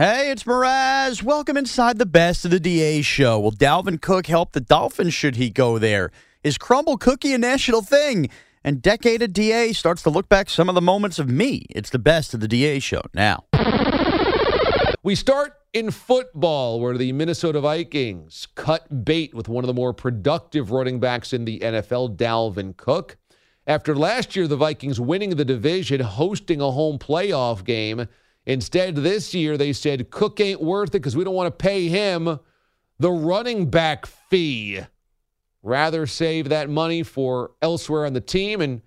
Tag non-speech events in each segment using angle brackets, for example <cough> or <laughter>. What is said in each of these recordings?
Hey, it's Mraz. Welcome inside the best of the DA show. Will Dalvin Cook help the Dolphins should he go there? Is Crumble Cookie a national thing? And Decade of DA starts to look back some of the moments of me. It's the best of the DA show now. We start in football, where the Minnesota Vikings cut bait with one of the more productive running backs in the NFL, Dalvin Cook. After last year, the Vikings winning the division, hosting a home playoff game, Instead, this year they said Cook ain't worth it because we don't want to pay him the running back fee. Rather save that money for elsewhere on the team, and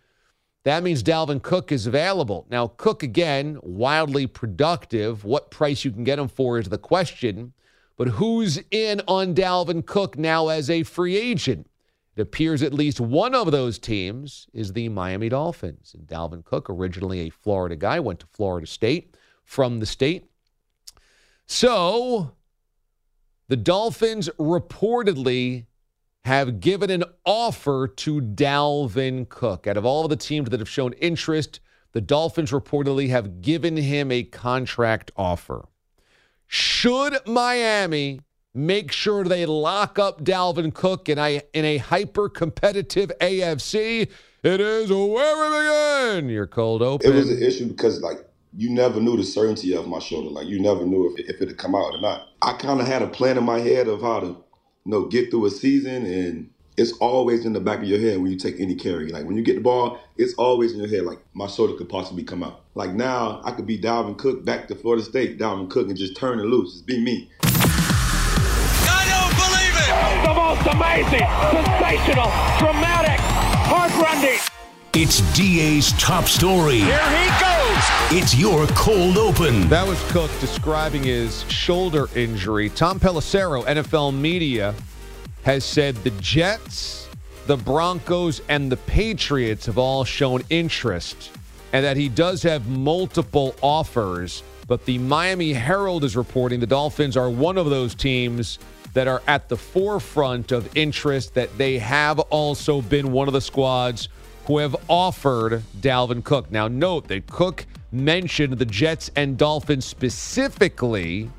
that means Dalvin Cook is available. Now, Cook, again, wildly productive. What price you can get him for is the question. But who's in on Dalvin Cook now as a free agent? It appears at least one of those teams is the Miami Dolphins. And Dalvin Cook, originally a Florida guy, went to Florida State from the state. So the Dolphins reportedly have given an offer to Dalvin Cook. Out of all of the teams that have shown interest, the Dolphins reportedly have given him a contract offer. Should Miami make sure they lock up Dalvin Cook in a, in a hyper competitive AFC, it is where we begin. You're cold open. It was an issue because, like, you never knew the certainty of my shoulder. Like you never knew if, if it'd come out or not. I kind of had a plan in my head of how to, you know, get through a season, and it's always in the back of your head when you take any carry. Like when you get the ball, it's always in your head. Like my shoulder could possibly come out. Like now, I could be Dalvin Cook back to Florida State, Dalvin Cook, and just turn it loose. Just be me. I don't believe it. The most amazing, sensational, dramatic, heartrending. It's DA's top story. Here he goes. It's your cold open. That was Cook describing his shoulder injury. Tom Pelissero, NFL media, has said the Jets, the Broncos, and the Patriots have all shown interest, and that he does have multiple offers. But the Miami Herald is reporting the Dolphins are one of those teams that are at the forefront of interest, that they have also been one of the squads who have offered Dalvin Cook. Now, note that Cook mentioned the Jets and Dolphins specifically,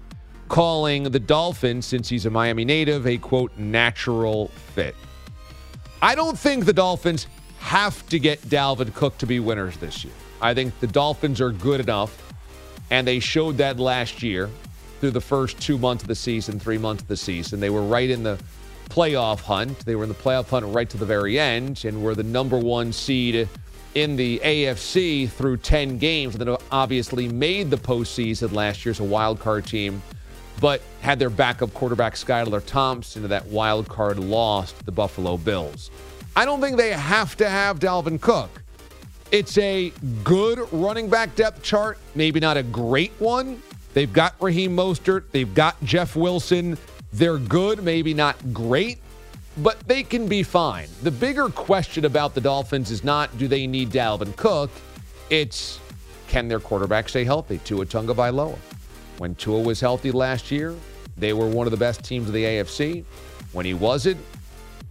calling the Dolphins, since he's a Miami native, a quote, natural fit. I don't think the Dolphins have to get Dalvin Cook to be winners this year. I think the Dolphins are good enough, and they showed that last year through the first two months of the season, three months of the season. They were right in the playoff hunt. They were in the playoff hunt right to the very end and were the number one seed in the AFC through 10 games. And then obviously made the postseason last year as a wild card team, but had their backup quarterback Skylar Thompson to that wild card loss to the Buffalo Bills. I don't think they have to have Dalvin Cook. It's a good running back depth chart, maybe not a great one. They've got Raheem Mostert, they've got Jeff Wilson. They're good, maybe not great, but they can be fine. The bigger question about the Dolphins is not do they need Dalvin Cook? It's can their quarterback stay healthy? Tua Tagovailoa. When Tua was healthy last year, they were one of the best teams of the AFC. When he wasn't,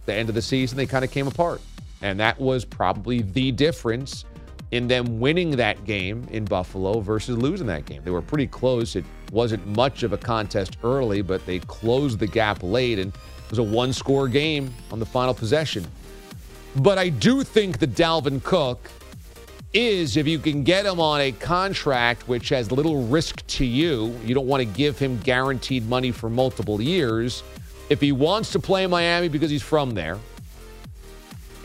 the end of the season, they kind of came apart. And that was probably the difference in them winning that game in Buffalo versus losing that game. They were pretty close. It wasn't much of a contest early, but they closed the gap late, and it was a one score game on the final possession. But I do think that Dalvin Cook is if you can get him on a contract which has little risk to you, you don't want to give him guaranteed money for multiple years. If he wants to play in Miami because he's from there,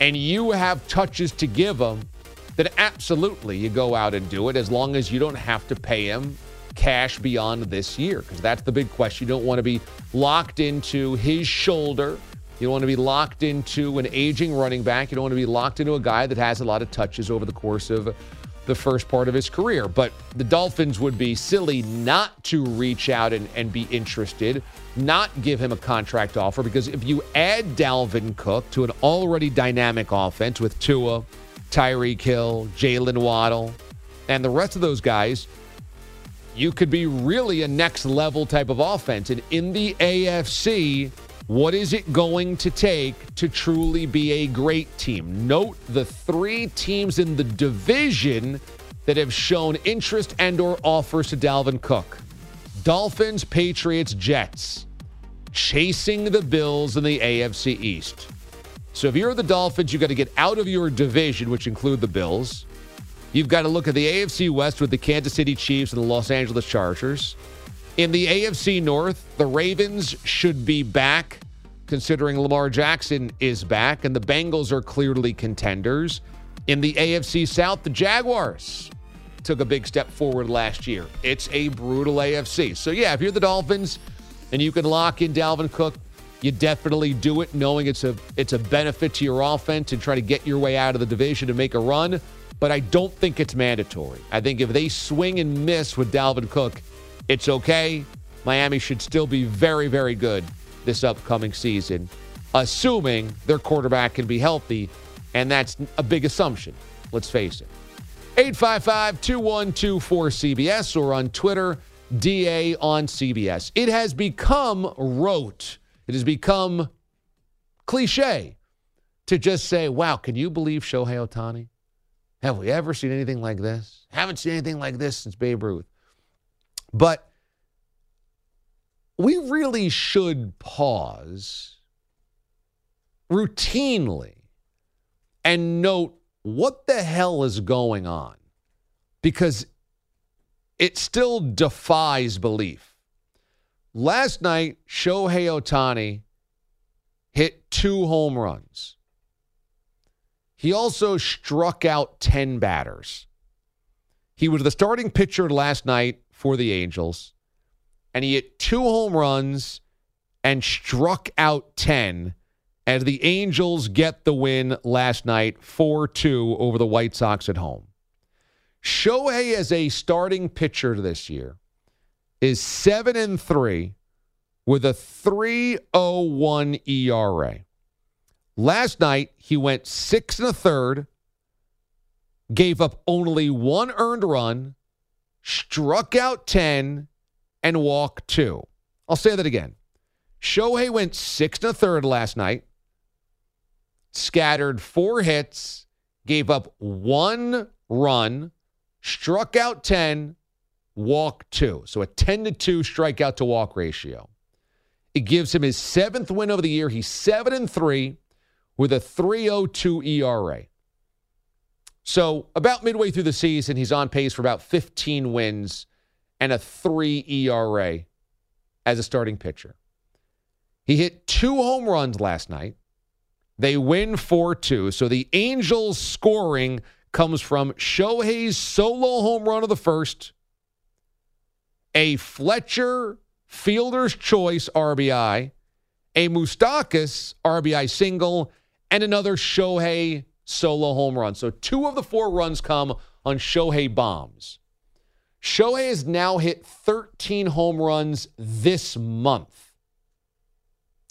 and you have touches to give him, then absolutely you go out and do it as long as you don't have to pay him cash beyond this year. Because that's the big question. You don't want to be locked into his shoulder. You don't want to be locked into an aging running back. You don't want to be locked into a guy that has a lot of touches over the course of the first part of his career. But the Dolphins would be silly not to reach out and, and be interested, not give him a contract offer, because if you add Dalvin Cook to an already dynamic offense with Tua, Tyreek Hill, Jalen Waddle, and the rest of those guys, you could be really a next level type of offense. And in the AFC, what is it going to take to truly be a great team? Note the three teams in the division that have shown interest and or offers to Dalvin Cook. Dolphins, Patriots, Jets. Chasing the Bills in the AFC East. So if you're the Dolphins, you've got to get out of your division, which include the Bills. You've got to look at the AFC West with the Kansas City Chiefs and the Los Angeles Chargers. In the AFC North, the Ravens should be back, considering Lamar Jackson is back, and the Bengals are clearly contenders. In the AFC South, the Jaguars took a big step forward last year. It's a brutal AFC. So, yeah, if you're the Dolphins and you can lock in Dalvin Cook, you definitely do it knowing it's a it's a benefit to your offense and try to get your way out of the division to make a run. But I don't think it's mandatory. I think if they swing and miss with Dalvin Cook, it's okay. Miami should still be very, very good this upcoming season, assuming their quarterback can be healthy. And that's a big assumption, let's face it. 855 212 cbs or on Twitter, DA on CBS. It has become rote, it has become cliche to just say, wow, can you believe Shohei Ohtani? Have we ever seen anything like this? Haven't seen anything like this since Babe Ruth. But we really should pause routinely and note what the hell is going on because it still defies belief. Last night, Shohei Ohtani hit two home runs. He also struck out 10 batters. He was the starting pitcher last night for the Angels, and he hit two home runs and struck out 10 as the Angels get the win last night 4 2 over the White Sox at home. Shohei as a starting pitcher this year is 7 and 3 with a 301 ERA. Last night, he went six and a third, gave up only one earned run, struck out 10, and walked two. I'll say that again. Shohei went six and a third last night, scattered four hits, gave up one run, struck out 10, walked two. So a 10 to 2 strikeout to walk ratio. It gives him his seventh win of the year. He's 7 and 3 with a 302 ERA. So, about midway through the season, he's on pace for about 15 wins and a 3 ERA as a starting pitcher. He hit two home runs last night. They win 4 2. So, the Angels' scoring comes from Shohei's solo home run of the first, a Fletcher fielder's choice RBI, a Moustakas RBI single, and another Shohei solo home run. So two of the four runs come on Shohei bombs. Shohei has now hit 13 home runs this month.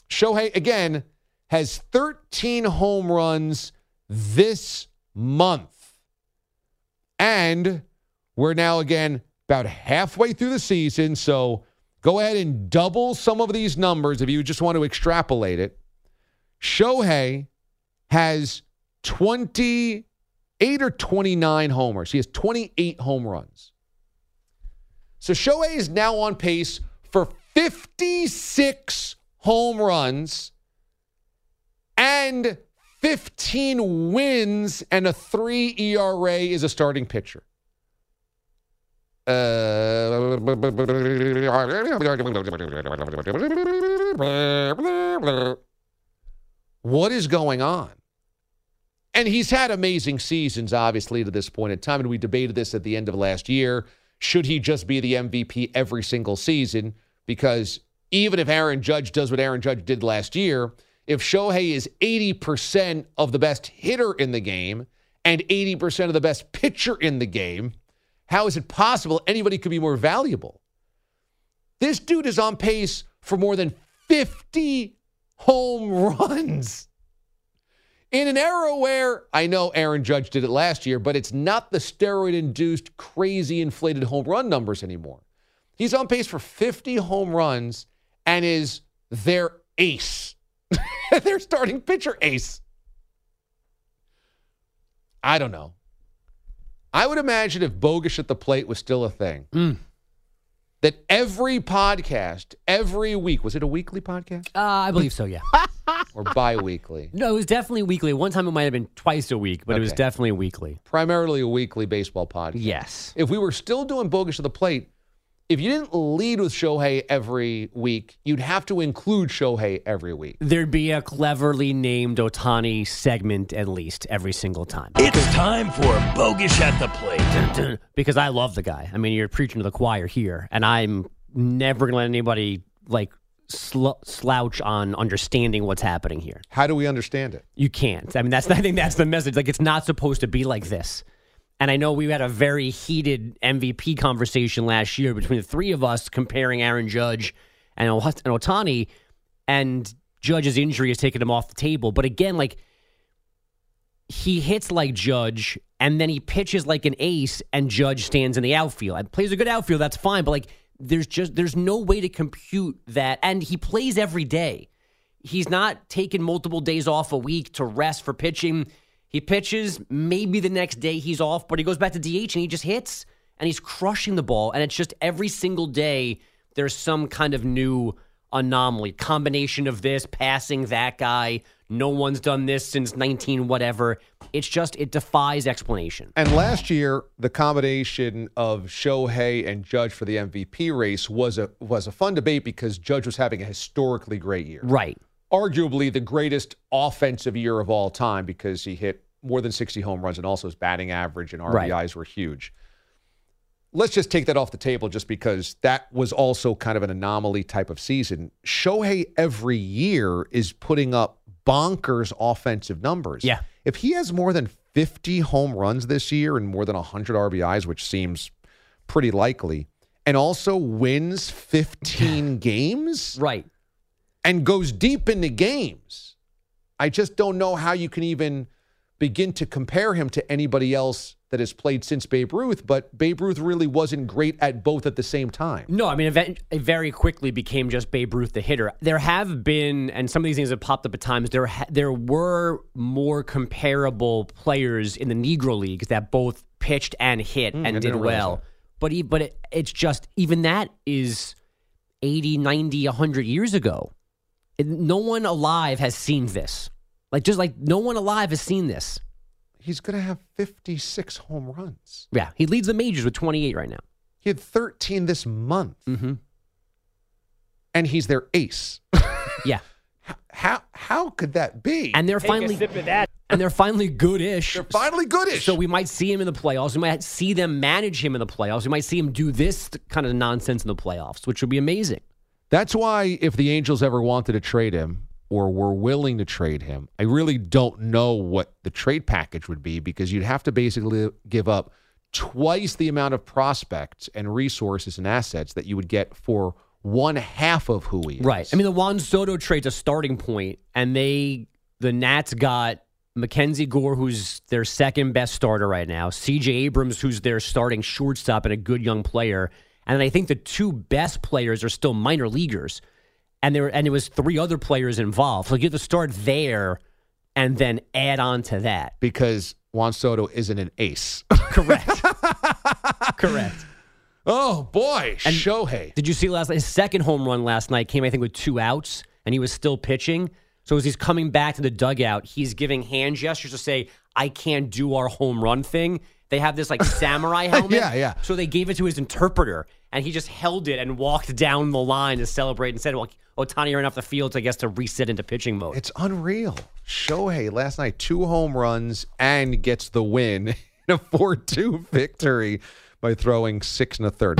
Shohei, again, has 13 home runs this month. And we're now, again, about halfway through the season. So go ahead and double some of these numbers if you just want to extrapolate it. Shohei has 28 or 29 homers. He has 28 home runs. So Shohei is now on pace for 56 home runs and 15 wins and a 3 ERA is a starting pitcher. Uh, what is going on? And he's had amazing seasons, obviously, to this point in time. And we debated this at the end of last year. Should he just be the MVP every single season? Because even if Aaron Judge does what Aaron Judge did last year, if Shohei is 80% of the best hitter in the game and 80% of the best pitcher in the game, how is it possible anybody could be more valuable? This dude is on pace for more than 50 home runs. In an era where I know Aaron Judge did it last year, but it's not the steroid induced, crazy inflated home run numbers anymore. He's on pace for 50 home runs and is their ace. <laughs> their starting pitcher ace. I don't know. I would imagine if bogus at the plate was still a thing, that every podcast, every week, was it a weekly podcast Uh, I believe so, yeah. <laughs> or bi weekly? no, it was definitely weekly. One time it might have been twice a week, but it was definitely weekly. Primarily a weekly baseball podcast. Yes. If we were still doing bogus at the plate, if you didn't lead with Shohei every week, you'd have to include Shohei every week. There'd be a cleverly named Ohtani segment at least every single time. It's time for Bogus at the Plate. because I love the guy. I mean, you're preaching to the choir here, and I'm never going to let anybody like sl- slouch on understanding what's happening here. How do we understand it? You can't. I mean, that's <laughs> I think that's the message. Like, it's not supposed to be like this. And I know we had a very heated MVP conversation last year between the three of us comparing Aaron Judge and, Ohtani, and Judge's injury has taken him off the table. But again, like he hits like Judge, and then he pitches like an ace, and Judge stands in the outfield and plays a good outfield. That's fine, but like there's just there's no way to compute that. And he plays every day. He's not taking multiple days off a week to rest for pitching. He pitches, maybe the next day he's off, but he goes back to DH and he just hits and he's crushing the ball. And it's just every single day there's some kind of new anomaly, combination of this, passing that guy. No one's done this since 19 whatever. It's just, it defies explanation. And last year, the combination of Shohei and Judge for the MVP race was a was a fun debate because Judge was having a historically great year. Right. Arguably the greatest offensive year of all time because he hit more than 60 home runs and also his batting average and RBIs Right. were huge. Let's just take that off the table just because that was also kind of an anomaly type of season. Shohei every year is putting up bonkers offensive numbers. Yeah. If he has more than 50 home runs this year and more than 100 RBIs, which seems pretty likely, and also wins 15 games Right. And goes deep into games, I just don't know how you can even begin to compare him to anybody else that has played since Babe Ruth, but Babe Ruth really wasn't great at both at the same time. No, I mean, event- it very quickly became just Babe Ruth the hitter. There have been, and some of these things have popped up at times. There, ha- there were more comparable players in the Negro leagues that both pitched and hit hmm, and did well. that. But, e- but it, it's just even that is 80, 90, 100 years ago. It- no one alive has seen this. Like just like no one alive has seen this. He's going to have 56 home runs. Yeah, he leads the majors with 28 right now. He had 13 this month, Mm-hmm. and he's their ace. <laughs> Yeah, How how could that be? and they're finally and they're finally good-ish. they're finally goodish. So we might see him in the playoffs. We might see them manage him in the playoffs. We might see him do this kind of nonsense in the playoffs, which would be amazing. That's why if the Angels ever wanted to trade him or were willing to trade him, I really don't know what the trade package would be because you'd have to basically give up twice the amount of prospects and resources and assets that you would get for one half of who he is. Right. I mean, the Juan Soto trade's a starting point, and they the Nats got Mackenzie Gore, who's their second best starter right now, C.J. Abrams, who's their starting shortstop and a good young player, and I think the two best players are still minor leaguers, and there and it was three other players involved. So you have to start there, and then add on to that. because Juan Soto isn't an ace. Correct. <laughs> Correct. oh boy, Shohei. Did you see last his second home run last night came I think with two outs and he was still pitching. So as he's coming back to the dugout, he's giving hand gestures to say, "I can't do our home run thing." They have this like <laughs> samurai helmet. Yeah, yeah. So they gave it to his interpreter, and he just held it and walked down the line to celebrate and said, "Well, Ohtani ran off the field, I guess to reset into pitching mode." It's unreal. Shohei last night, two home runs and gets the win <laughs> in a 4 2 victory by throwing six and a third.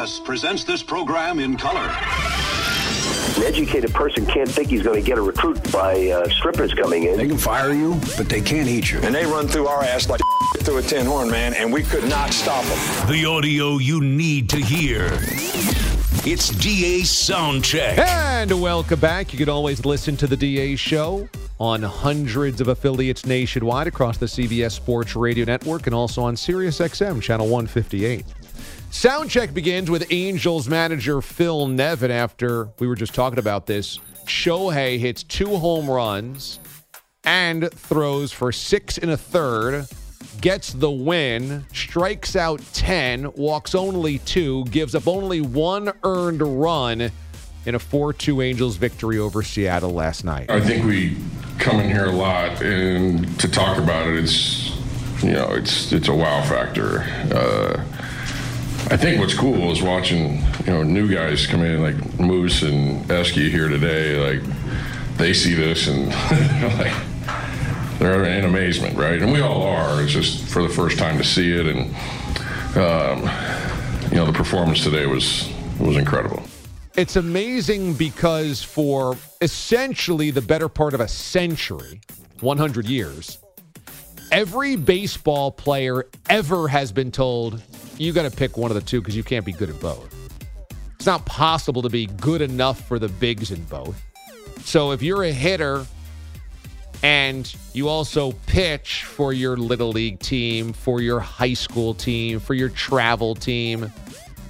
CBS presents this program in color. An educated person can't think he's going to get a recruit by uh, strippers coming in. They can fire you, but they can't eat you. And they run through our ass like <laughs> through a tin horn, man, and we could not stop them. The audio you need to hear. It's DA Soundcheck. And welcome back. You can always listen to the DA show on hundreds of affiliates nationwide across the CBS Sports Radio Network and also on SiriusXM channel 158. Soundcheck begins with Angels manager Phil Nevin after we were just talking about this. Shohei hits two home runs and throws for six and a third, gets the win, strikes out 10, walks only two, gives up only one earned run in a 4 2 Angels victory over Seattle last night. I think we come in here a lot and to talk about it, it's, you know, it's, it's a wow factor. Uh, I think what's cool is watching, you know, new guys come in like Moose and Esky here today. Like they see this and <laughs> like they're in amazement, right? And we all are. It's just for the first time to see it, and um, you know, the performance today was was incredible. It's amazing because for essentially the better part of a century, 100 years, every baseball player ever has been told you got to pick one of the two because you can't be good at both. It's not possible to be good enough for the bigs in both. So if you're a hitter and you also pitch for your little league team, for your high school team, for your travel team,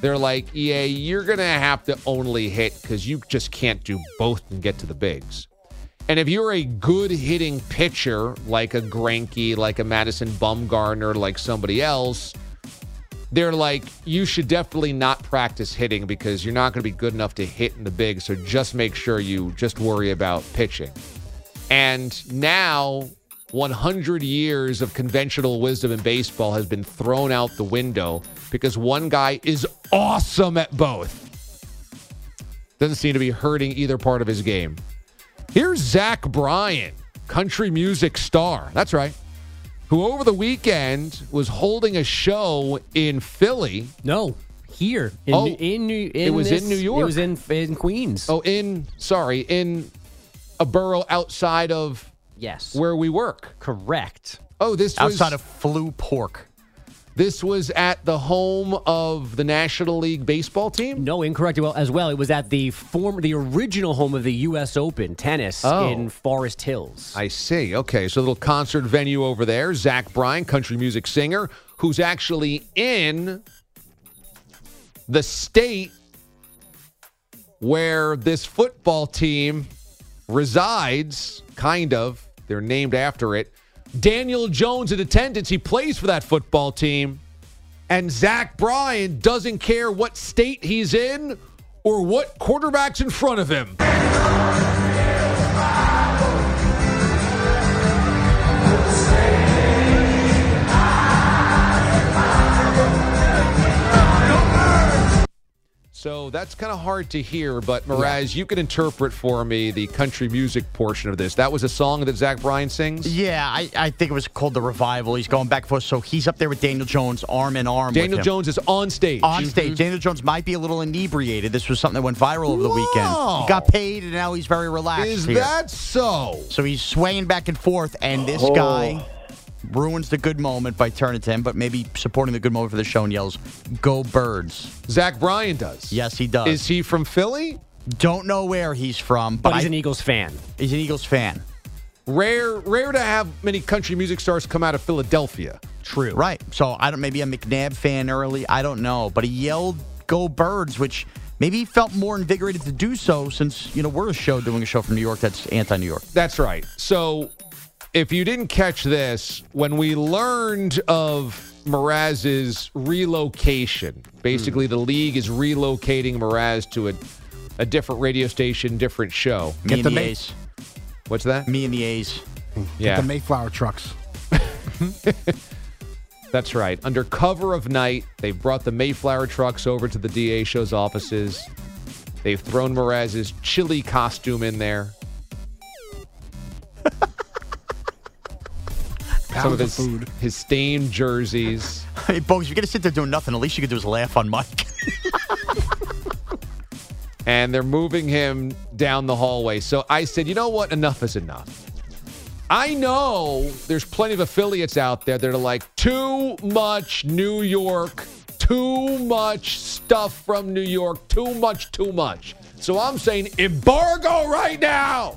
they're like, yeah, you're going to have to only hit because you just can't do both and get to the bigs. And if you're a good hitting pitcher, like a Greinke, like a Madison Bumgarner, like somebody else, they're like, you should definitely not practice hitting because you're not going to be good enough to hit in the big. So just make sure you just worry about pitching. And now, 100 years of conventional wisdom in baseball has been thrown out the window because one guy is awesome at both. Doesn't seem to be hurting either part of his game. Here's Zach Bryan, country music star. That's right. Who over the weekend was holding a show in Philly. No, here in Oh, in New. In it was this- in New York. It was in in Queens. Oh, in sorry, in a borough outside of yes, where we work. correct. Oh, this was Outside of Flu Pork. This was at the home of the National League baseball team. No, incorrect. Well, as well, it was at the former, the original home of the U.S. Open tennis Oh. in Forest Hills. I see. Okay, so a little concert venue over there. Zach Bryan, country music singer, who's actually in the state where this football team resides, kind of. They're named after it. Daniel Jones in attendance. He plays for that football team. And Zach Bryan doesn't care what state he's in or what quarterback's in front of him. So that's kind of hard to hear, but Mraz, you can interpret for me the country music portion of this. That was a song that Zach Bryan sings. Yeah, I, I think it was called The Revival. He's going back and forth. So he's up there with Daniel Jones, arm in arm. Daniel with him. Jones is on stage. On stage. Mm-hmm. Daniel Jones might be a little inebriated. This was something that went viral over the weekend. Whoa. He got paid, and now he's very relaxed. Is here. that so? So he's swaying back and forth, and this Oh. guy ruins the good moment by turning to him, but maybe supporting the good moment for the show and yells, "Go Birds!" Zach Bryan does. Yes, he does. Is he from Philly? Don't know where he's from, but, But he's I- an Eagles fan. he's an Eagles fan. Rare, rare to have many country music stars come out of Philadelphia. True. Right. So I don't. Maybe a McNabb fan early. I don't know, but he yelled "Go Birds," which maybe he felt more invigorated to do so since you know we're a show doing a show from New York that's anti-New York. That's right. So, if you didn't catch this, when we learned of Mraz's relocation, basically hmm. the league is relocating Mraz to a, a different radio station, different show. Me and the the A's. What's that? Me and the A's. Hmm. Yeah. The Mayflower trucks. <laughs> That's right. Under cover of night, they've brought the Mayflower trucks over to the DA show's offices. They've thrown Mraz's chili costume in there. <laughs> Some of his, food. his stained jerseys. <laughs> Hey, Bogues, you're gonna sit there doing nothing. At least you could do is laugh on Mike. <laughs> and they're moving him down the hallway. So I said, you know what? Enough is enough. I know there's plenty of affiliates out there that are like, too much New York, too much stuff from New York, too much, too much. So I'm saying embargo right now.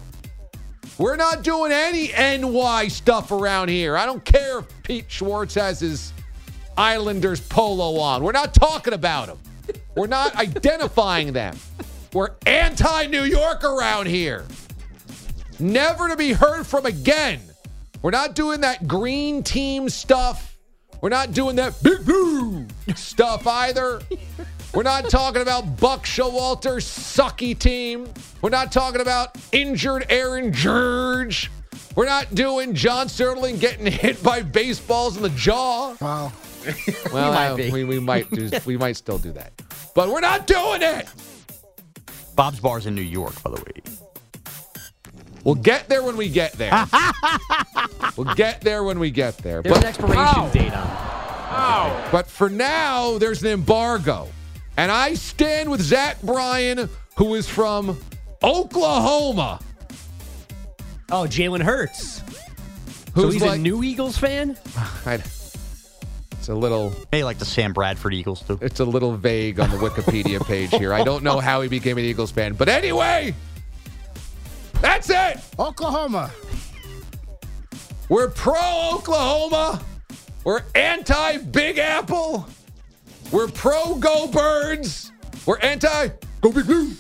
We're not doing any NY stuff around here. I don't care if Pete Schwartz has his Islanders polo on. We're not talking about them. We're not <laughs> identifying them. We're anti New York around here. Never to be heard from again. We're not doing that green team stuff. We're not doing that big blue stuff either. <laughs> We're not talking about Buck Showalter's sucky team. We're not talking about injured Aaron Judge. We're not doing John Sterling getting <laughs> hit by baseballs in the jaw. Wow. <laughs> Well, might uh, we, we might do, we might still do that, but we're not doing it. Bob's Bar's in New York, by the way. We'll get there when we get there. <laughs> we'll get there when we get there. There's But an expiration date on. But for now, there's an embargo. And I stand with Zach Bryan, who is from Oklahoma. Oh, Jalen Hurts. so Who's he's like- a new Eagles fan? <sighs> I- it's a little Hey, like the Sam Bradford Eagles too. it's a little vague on the Wikipedia <laughs> page here. I don't know how he became an Eagles fan. But anyway, that's it. Oklahoma. We're pro Oklahoma. We're anti Big Apple. We're pro Go Birds. We're anti Go Big Blue.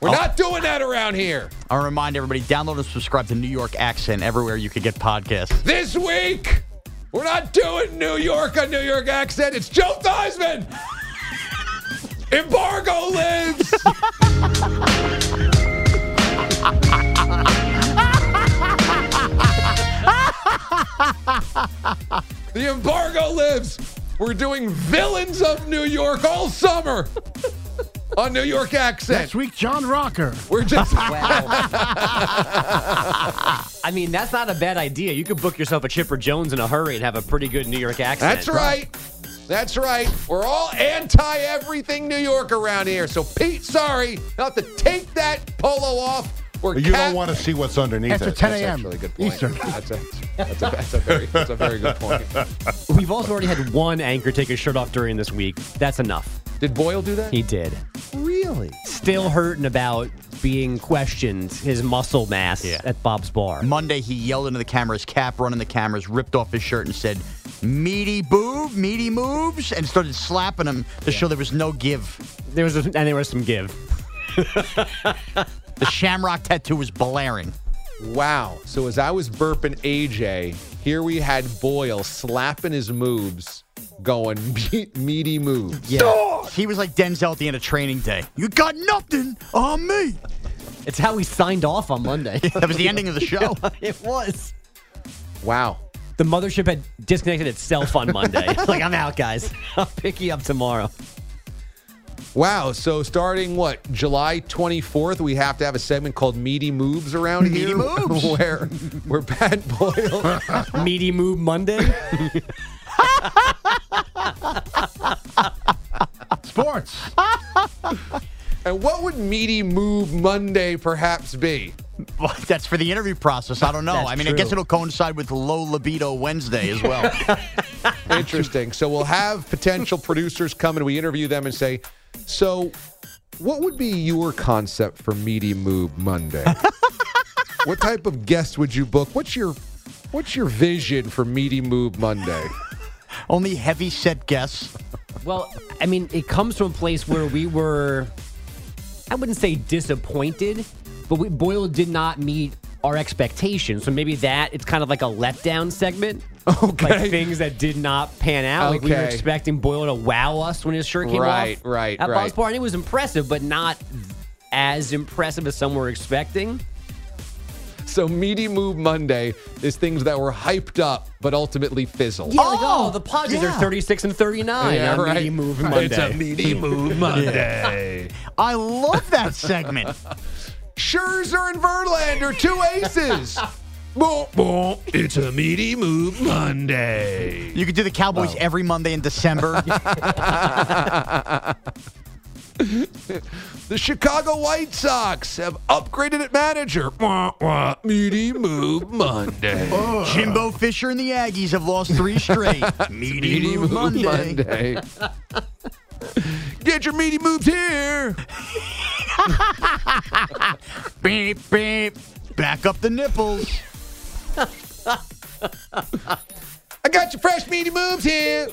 We're not doing that around here. I'll remind everybody: download and subscribe to New York Accent everywhere you could get podcasts. This week, we're not doing New York on New York accent. It's Joe Theismann. Embargo lives. <laughs> the embargo lives. We're doing villains of New York all summer on New York accent. Next week, John Rocker. We're just <laughs> I mean, that's not a bad idea. You could book yourself a Chipper Jones in a hurry and have a pretty good New York accent. That's right. That's right. We're all anti everything New York around here. So, Pete, sorry, not to take that polo off. We're You cap- don't want to see what's underneath After it. 10 That's a.m. actually a good point. Eastern. That's a, that's, a, that's, a very, that's a very good point. <laughs> We've also already had one anchor take his shirt off during this week. That's enough. Did Boyle do that? He did. Really? Still hurting about being questioned, his muscle mass Yeah. at Bob's Bar. Monday, he yelled into the cameras, his cap running the cameras, ripped off his shirt, and said, "Meaty boob, meaty moves," and started slapping him to show there was no give. There was a, and there was some give. <laughs> The shamrock tattoo was blaring. Wow. So, as I was burping AJ, here we had Boyle slapping his moves, going <laughs> me- meaty moves. Yeah, he was like Denzel at the end of Training Day. You got nothing on me. It's how he signed off on Monday. <laughs> That was the ending of the show. <laughs> it was. Wow. The mothership had disconnected itself on Monday. like, I'm out, guys. I'll pick you up tomorrow. Wow. So starting what July 24th, we have to have a segment called Meaty Moves around Meaty here, Moves. <laughs> where where Pat Boyle. <laughs> Meaty Move Monday. <laughs> Sports. and what would Meaty Move Monday perhaps be? Well, that's for the interview process. I don't know. That's I mean, I guess it'll coincide with low libido Wednesday as well. Interesting. So we'll have potential producers come and we interview them and say, so what would be your concept for Meaty Move Monday? <laughs> what type of guest would you book? What's your what's your vision for Meaty Move Monday? Only heavy set guests. Well, I mean, it comes from a place where we were, I wouldn't say disappointed, but we, Boyle did not meet our expectations. So maybe that, it's kind of like a letdown segment. Okay. Like things that did not pan out. Like we were expecting Boyle to wow us when his shirt came Right, off. right, At right. Bob's Bar. And it was impressive, but not as impressive as some were expecting. So Meaty Move Monday is things that were hyped up but ultimately fizzled. Yeah, like, oh, the Padres yeah. are 36 and 39 Yeah, right. Meaty Move Monday. It's a Meaty Move Monday. <laughs> I love that segment. <laughs> Scherzer and Verlander, two aces. <laughs> boom, boom. It's a Meaty Move Monday. You could do the Cowboys oh. every Monday in December. <laughs> The Chicago White Sox have upgraded at manager. Wah, wah, meaty Move Monday. <laughs> Jimbo Fisher and the Aggies have lost three straight. Meaty, Meaty Move Move Monday. Monday. Get your meaty moves here. <laughs> Beep, beep. Back up the nipples. I got your fresh meaty moves here.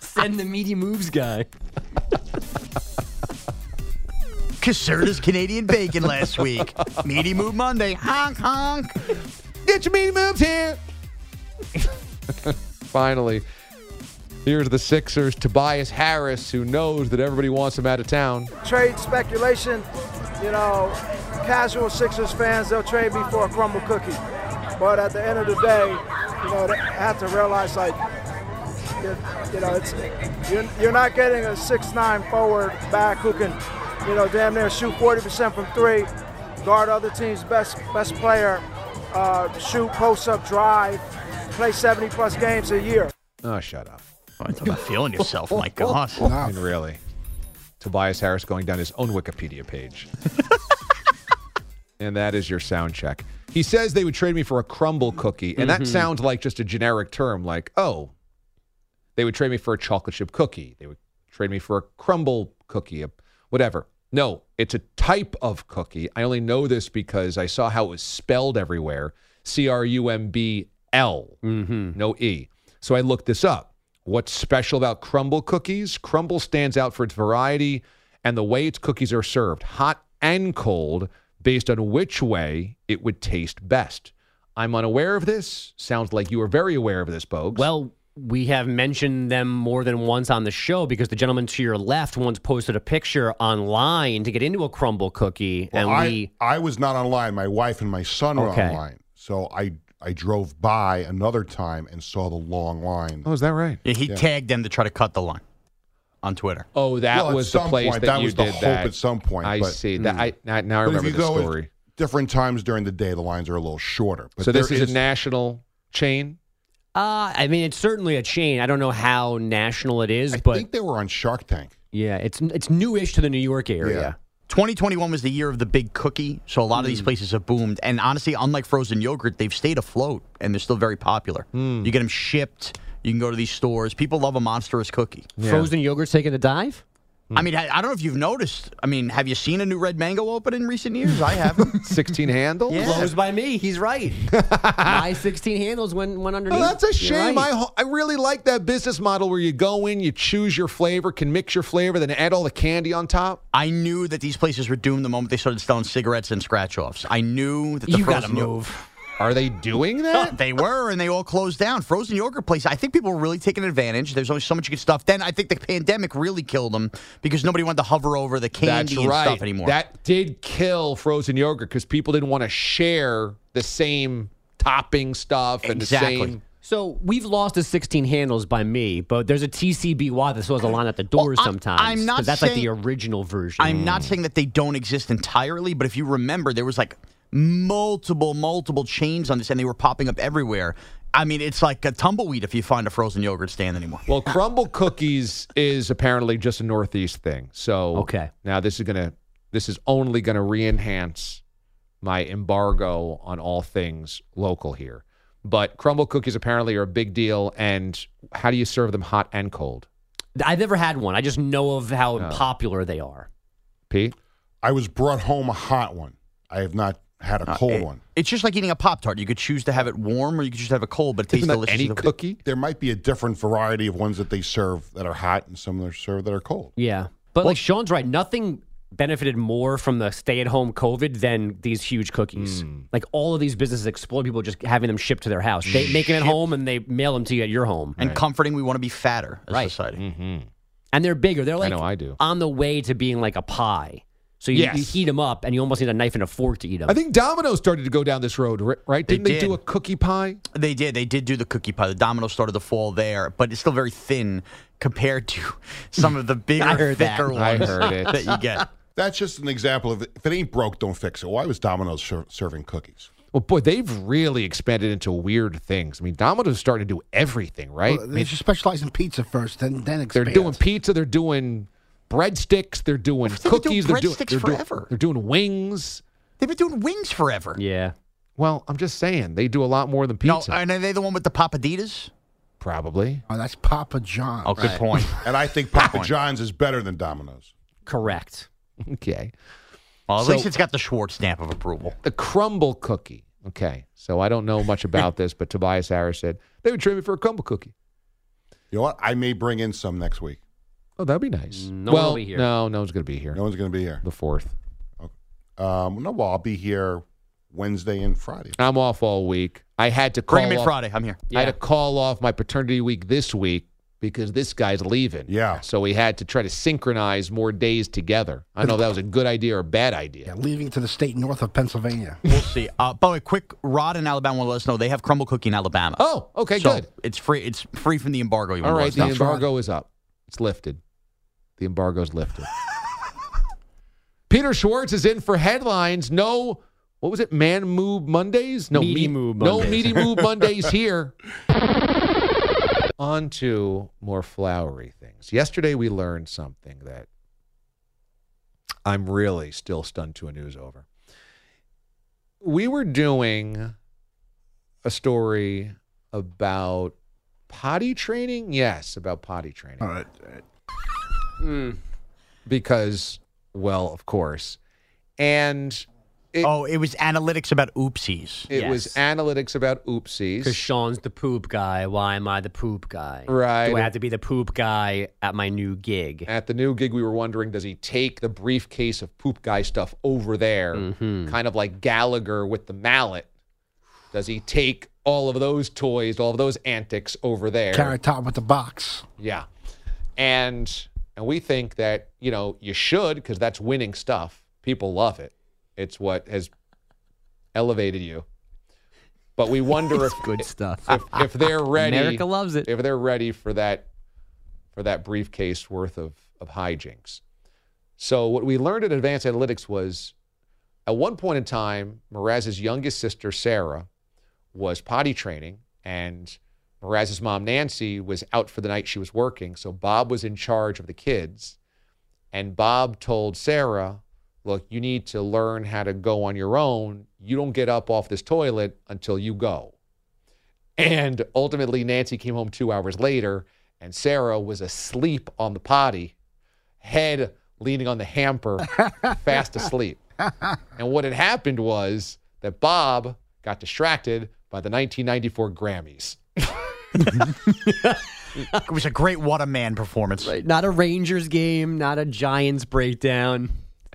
Send the Meaty Moves guy. Caserta's Canadian bacon last week. Meaty Move Monday. Honk, honk. Get your meaty moves here. Finally, here's the Sixers. Tobias Harris, who knows that everybody wants him out of town. trade speculation, you know, casual Sixers fans, they'll trade me for a crumble cookie. But at the end of the day, you know, they have to realize, like, you know, it's you're, you're not getting a six-nine forward back who can, you know, damn near shoot 40% from three, guard other team's best best player, uh, shoot post-up drive, play 70-plus games a year. Oh, shut up. Oh, talk about feeling yourself. My God. <laughs> I mean, really. Tobias Harris going down his own Wikipedia page. <laughs> and that is your sound check. He says they would trade me for a crumble cookie, and that Mhm. sounds like just a generic term, like, oh, they would trade me for a chocolate chip cookie. They would trade me for a crumble cookie, a- whatever. No, it's a type of cookie. I only know this because I saw how it was spelled everywhere C R U M B L, no E. So I looked this up. What's special about crumble cookies? Crumble stands out for its variety and the way its cookies are served, hot and cold, based on which way it would taste best. I'm unaware of this. Sounds like you are very aware of this, Bogues. Well, we have mentioned them more than once on the show because the gentleman to your left once posted a picture online to get into a crumble cookie, Well, and I, we I was not online. My wife and my son were Okay. online. So I I drove by another time and saw the long line. Oh, is that right? Yeah, he Yeah. tagged them to try to cut the line on Twitter. Oh, that Well, was the place point, that, that you was the did hope that. at some point, I but- see. That I now, now I But if remember you the go story. different times during the day, the lines are a little shorter. But so this is a national chain. Uh, I mean, it's certainly a chain. I don't know how national it is, I but think they were on Shark Tank. yeah, it's it's newish to the New York area. Yeah. 2021 was the year of the big cookie, so a lot of these Hmm. places have boomed. And honestly, unlike frozen yogurt, they've stayed afloat and they're still very popular. Hmm. You get them shipped. You can go to these stores. People love a monstrous cookie. Frozen yogurt's taking a dive. I mean, I, I don't know if you've noticed. I mean, have you seen a new red mango open in recent years? I haven't. <laughs> 16 handles. Yeah. Blows by me. He's right. <laughs> My 16 handles went went underneath. Oh, that's a shame. right. I ho- I really like that business model where you go in, you choose your flavor, can mix your flavor, then add all the candy on top. I knew that these places were doomed the moment they started selling cigarettes and scratch offs. I knew that the You gotta frozen yo- move. Are they doing that? <laughs> They were, and they all closed down. Frozen yogurt place. I think people were really taking advantage. There's only so much you could stuff. Then I think the pandemic really killed them because nobody wanted to hover over the candy That's and right. stuff anymore. That did kill frozen yogurt because people didn't want to share the same topping stuff and Exactly. the same. So we've lost the 16 handles by me, but there's a TCBY that still has a line at the doors I'm- sometimes. I'm not 'cause that's like the original version. I'm not saying that they don't exist entirely, but if you remember, there was like multiple, multiple chains on this, and they were popping up everywhere. I mean, it's like a tumbleweed if you find a frozen yogurt stand anymore. Well, crumble cookies is apparently just a Northeast thing. So Okay. now this is gonna this is only going to re-enhance my embargo on all things local here. But crumble cookies apparently are a big deal. And how do you serve them hot and cold? I've never had one. I just know of how Oh. popular they are. Pete? I was brought home a hot one. I have not had a cold it- one. It's just like eating a Pop Tart. You could choose to have it warm or you could just have it cold, but it tastes delicious. either way. cookie? There might be a different variety of ones that they serve that are hot and some that are served that are cold. Yeah. But like Sean's right, nothing benefited more from the stay at home COVID than these huge cookies. Hmm. Like all of these businesses explode, people just having them shipped to their house. They make them at home and they mail them to you at your home. And comforting, we want to be fatter as Right. society. And they're bigger. They're Mm-hmm. I like know I do. on the way to being like a pie. So you, Yes. you heat them up and you almost need a knife and a fork to eat them. I think Domino's started to go down this road, right? Didn't they, do did. a cookie pie? They did. They did do the cookie pie. The Domino's started to fall there, but it's still very thin compared to <laughs> some of the <laughs> bigger, I heard that. thicker I ones heard it. <laughs> that you get. That's just an example of if it ain't broke, don't fix it. Why was Domino's ser- serving cookies? Well, boy, they've really expanded into weird things. I mean, Domino's starting to do everything, right? Well, I they mean, should specialize in pizza first, then then they're doing pizza, they're doing breadsticks, they're doing They've cookies, they're doing breadsticks they're doing- forever. they're doing wings. They've been doing wings forever. yeah. Well, I'm just saying they do a lot more than pizza. No, pizza. and are they the one with the Papaditas? Probably. Oh, that's Papa John. Oh, good point. <laughs> And I think Papa John's is better than Domino's. Correct. Okay. Well, at So- least it's got the Schwartz stamp of approval. The crumble cookie. Okay. So I don't know much about this, but Tobias Harris said they would trade me for a crumble cookie. You know what? I may bring in some next week. Oh, that'd be nice. No one well, will be here. No, no one's going to be here. No one's going to be here. The fourth. Um, no, well, I'll be here Wednesday and Friday. I'm off all week. I had to call Bring him in off- Friday. I'm here. I had to call off my paternity week this week because this guy's leaving. Yeah. So we had to try to synchronize more days together. I don't know if that was a good idea or a bad idea. Yeah, leaving to the state north of Pennsylvania. We'll see. Uh, by the way, quick, Rod in Alabama will let us know they have crumble cookie in Alabama. Oh, okay, So good. It's free. It's free from the embargo. You All want to right, let the us know. embargo is up. It's lifted. The embargo's lifted. <laughs> Peter Schwartz is in for headlines. No, what was it? Man Move Mondays? No, Meaty meat- Move No Mondays. meaty move Mondays <laughs> here. On to more flowery things. Yesterday we learned something that I'm really still stunned to a news over. We were doing a story about potty training. Yes, about potty training. All right. all right. Because, well, of course. And it, Oh, it was analytics about oopsies. it was analytics about oopsies. Because. Sean's the poop guy. Why am I the poop guy? Right. Do I have to be the poop guy at my new gig? At the new gig, we were wondering does he take the briefcase of poop guy stuff over there, Mm-hmm. kind of like Gallagher with the mallet? Does he take all of those toys, all of those antics over there? Carrot top with the box. Yeah. And and we think that, you know, you should because that's winning stuff. People love it. It's what has elevated you. But we wonder if Good stuff. if, if they're <laughs> ready America loves it. If they're ready for that for that briefcase worth of of hijinks. So what we learned at Advanced Analytics was at one point in time, Mraz's youngest sister Sarah was potty training and Mraz's mom Nancy was out for the night she was working, so Bob was in charge of the kids. And Bob told Sarah, "Look, you need to learn how to go on your own. You don't get up off this toilet until you go." And ultimately, Nancy came home two hours later, and Sarah was asleep on the potty, head leaning on the hamper, <laughs> fast asleep. And what had happened was that Bob got distracted by the 1994 Grammys. It was a great What a Man performance. Right. Not a Rangers game, not a Giants breakdown.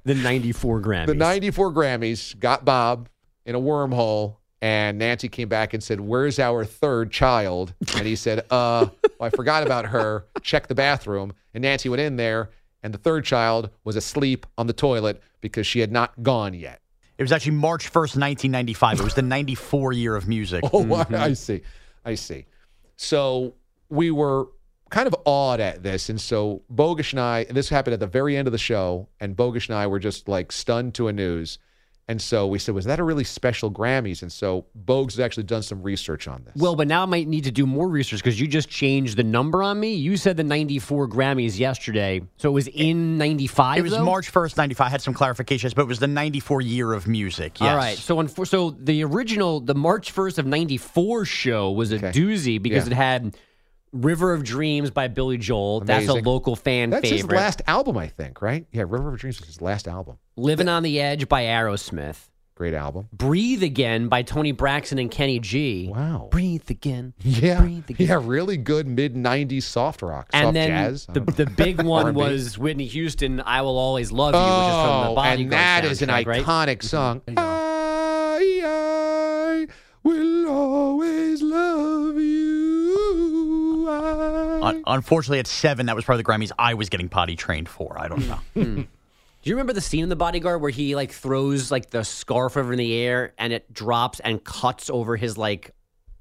The 94 Grammys. The 94 Grammys got Bob in a wormhole, and Nancy came back and said, Where's our third child? And he said, Uh, well, I forgot about her. Check the bathroom. And Nancy went in there, and the third child was asleep on the toilet because she had not gone yet. It was actually March 1st, 1995. It was the 94 year of music. Oh, I- I see. I see. So we were kind of awed at this. And so Bogish and I, and this happened at the very end of the show, and Bogish and I were just like stunned to a news. And so we said, was that a really special Grammys? And so Bogues has actually done some research on this. Well, but now I might need to do more research because you just changed the number on me. You said the 94 Grammys yesterday. So it was in 95? It was though? March 1st, 95. I had some clarifications, but it was the 94 year of music. Yes. All right. So, unfor- so the original, the March 1st of 94 show was a Okay. doozy because Yeah. it had River of Dreams by Billy Joel. That's a local fan That's favorite. his last album, I think, right? Yeah, River of Dreams was his last album. Living on the Edge by Aerosmith. Great album. Breathe Again by Toni Braxton and Kenny G. Wow. Breathe Again. Yeah. Breathe Again. Yeah, really good mid 90s soft rock, soft And then jazz. The, the big <laughs> one was Whitney Houston, I Will Always Love You, which is from the Oh, and that is an right? iconic mm-hmm. song. I, I will always love you. I- Un- unfortunately, at seven, that was probably the Grammys I was getting potty trained for. I don't hmm. know. Hmm. Do you remember the scene in The Bodyguard where he like throws like the scarf over in the air and it drops and cuts over his like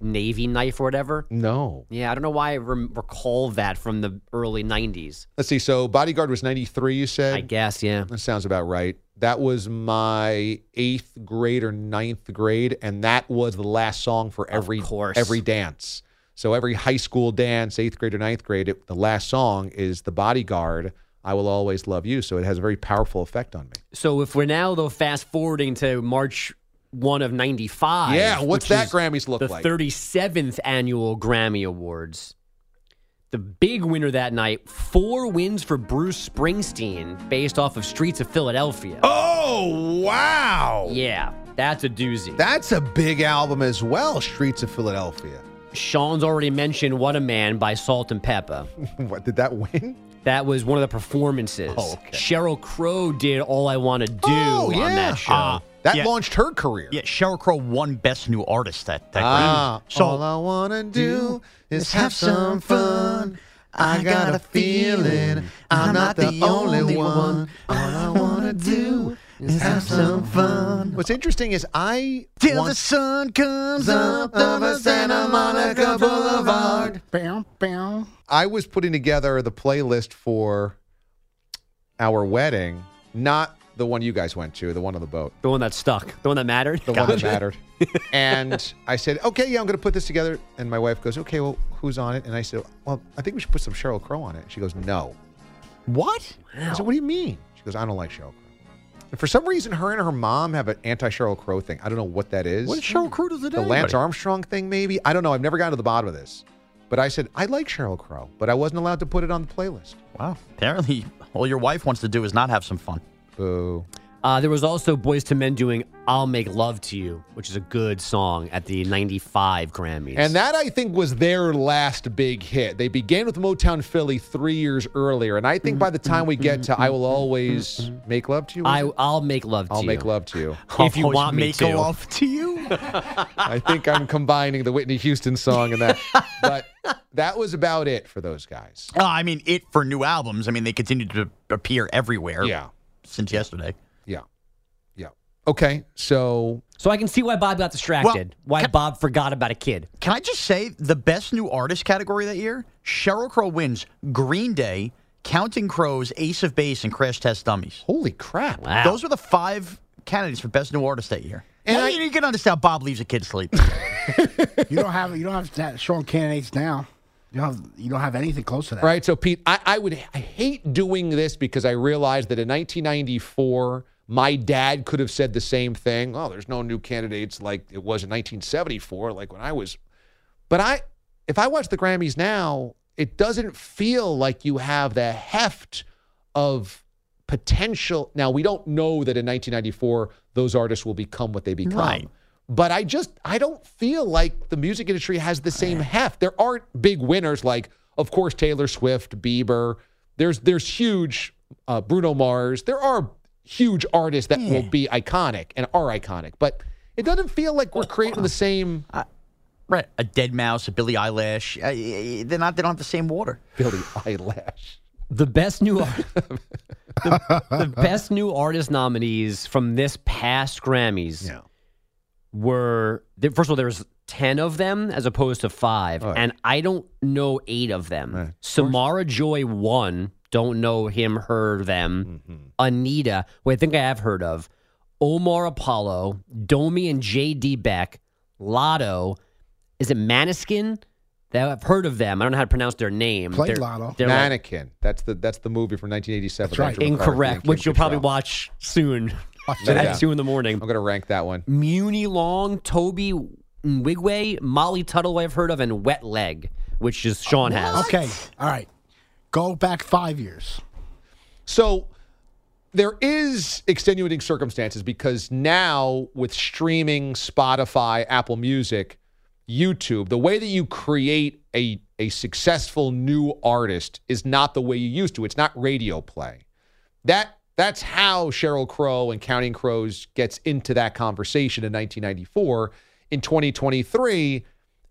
navy knife or whatever? no. Yeah, I don't know why I rem- recall that from the early '90s. Let's see. So Bodyguard was 93, you said? I guess, yeah. That sounds about right. That was my eighth grade or ninth grade, and that was the last song for every course. every dance. So every high school dance, eighth grade or ninth grade, it, the last song is "The Bodyguard." I will always love you. So it has a very powerful effect on me. So if we're now though fast forwarding to March one of '95, Yeah, what's that Grammys look the like? 37th annual Grammy Awards. The big winner that night, four wins for Bruce Springsteen, based off of Streets of Philadelphia. Oh, wow. Yeah, that's a doozy. That's a big album as well, Streets of Philadelphia. Sean's already mentioned "What a Man" by Salt-N-Pepa. <laughs> what did that win? That was one of the performances. Oh, okay. Sheryl Crow did "All I Want to Do" Oh, on that show. Ah, That Yeah. launched her career. Yeah, Sheryl Crow won Best New Artist that, that Ah, Grammy. So all I wanna do is have some fun. I got a feeling I'm not the only one. All I wanna <laughs> do is have some fun. What's interesting is I till the sun comes Up up over Santa Monica Boulevard. Bam, bam. I was putting together the playlist for our wedding, not the one you guys went to, the one on the boat, The one that stuck, the one that mattered. the one that mattered. <laughs> and I said, okay, yeah, I'm going to put this together. And my wife goes, okay, well, who's on it? And I said, well, I think we should put some Sheryl Crow on it. She goes, no. What? I said, what do you mean? She goes, I don't like Sheryl Crow. And for some reason, her and her mom have an anti Sheryl Crow thing. I don't know what that is. What did Sheryl Crow does it the? Lance Armstrong thing, maybe? I don't know. I've never gotten to the bottom of this. But I said, I like Sheryl Crow, but I wasn't allowed to put it on the playlist. Wow. Apparently, all your wife wants to do is not have some fun. Boo. Uh, there was also Boyz II Men doing "I'll Make Love to You," which is a good song at the '95 Grammys. And that, I think, was their last big hit. They began with Motown Philly three years earlier. And I think by the time we get to I Will Always Make Love to You, I, I'll make love to You. I'll you. make love to you. <laughs> If you want me make to. love to you. <laughs> I think I'm combining the Whitney Houston song and that. But that was about it for those guys. Uh, I mean, it for new albums. I mean, they continue to appear everywhere. Yeah. Since yesterday. Yeah. Yeah. Okay. So So I can see why Bob got distracted. why Bob forgot about a kid. Can I just say the best new artist category that year? Sheryl Crow wins Green Day, Counting Crows, Ace of Base, and Crash Test Dummies. Holy crap. Wow. Those are the five candidates for best new artist that year. And And I- you can understand how Bob leaves a kid sleep. <laughs> You don't have you don't have that showing candidates now. You don't have you don't have anything close to that. Right. So, Pete, I, I would I hate doing this because I realized that in 1994, my dad could have said the same thing. Oh, there's no new candidates like it was in 1974, like when I was. But I, if I watch the Grammys now, it doesn't feel like you have the heft of potential. Now, we don't know that in 1994 those artists will become what they become. Right. But I just I don't feel like the music industry has the same heft. There aren't big winners like, of course, Taylor Swift, Bieber. There's there's huge uh, Bruno Mars. There are huge artists that will be iconic and are iconic, but it doesn't feel like we're creating the same. right. A deadmau5, a Billie Eilish. Uh, they're not. They don't have the same water. Billie Eyelash. The best new art, the, the best new artist nominees from this past Grammys Yeah. were there- first of all there's 10 of them as opposed to 5 All right. and I don't know 8 of them. Right. Samara Joy won, don't know him her them. Mm-hmm. Anitta, who I think I have heard of. Omar Apollo, Domi and J.D. Beck, Latto. Is it Maniskin? That I've heard of them. I don't know how to pronounce their name. Play They're- Latto. they're like- Mannequin. That's the that's the movie from 1987. That's right. Andrew McCarthy and incorrect, which you'll probably watch soon No <laughs> at two in the morning. I'm going to rank that one. Muni Long, Tobe Nwigwe, Molly Tuttle, I've heard of, and Wet Leg, which is Sean has. Okay. All right. Go back five years. So there is extenuating circumstances because now with streaming, Spotify, Apple Music, YouTube, the way that you create a a successful new artist is not the way you used to. It's not radio play. That that's how Sheryl Crow and Counting Crows gets into that conversation in 1994. In 2023,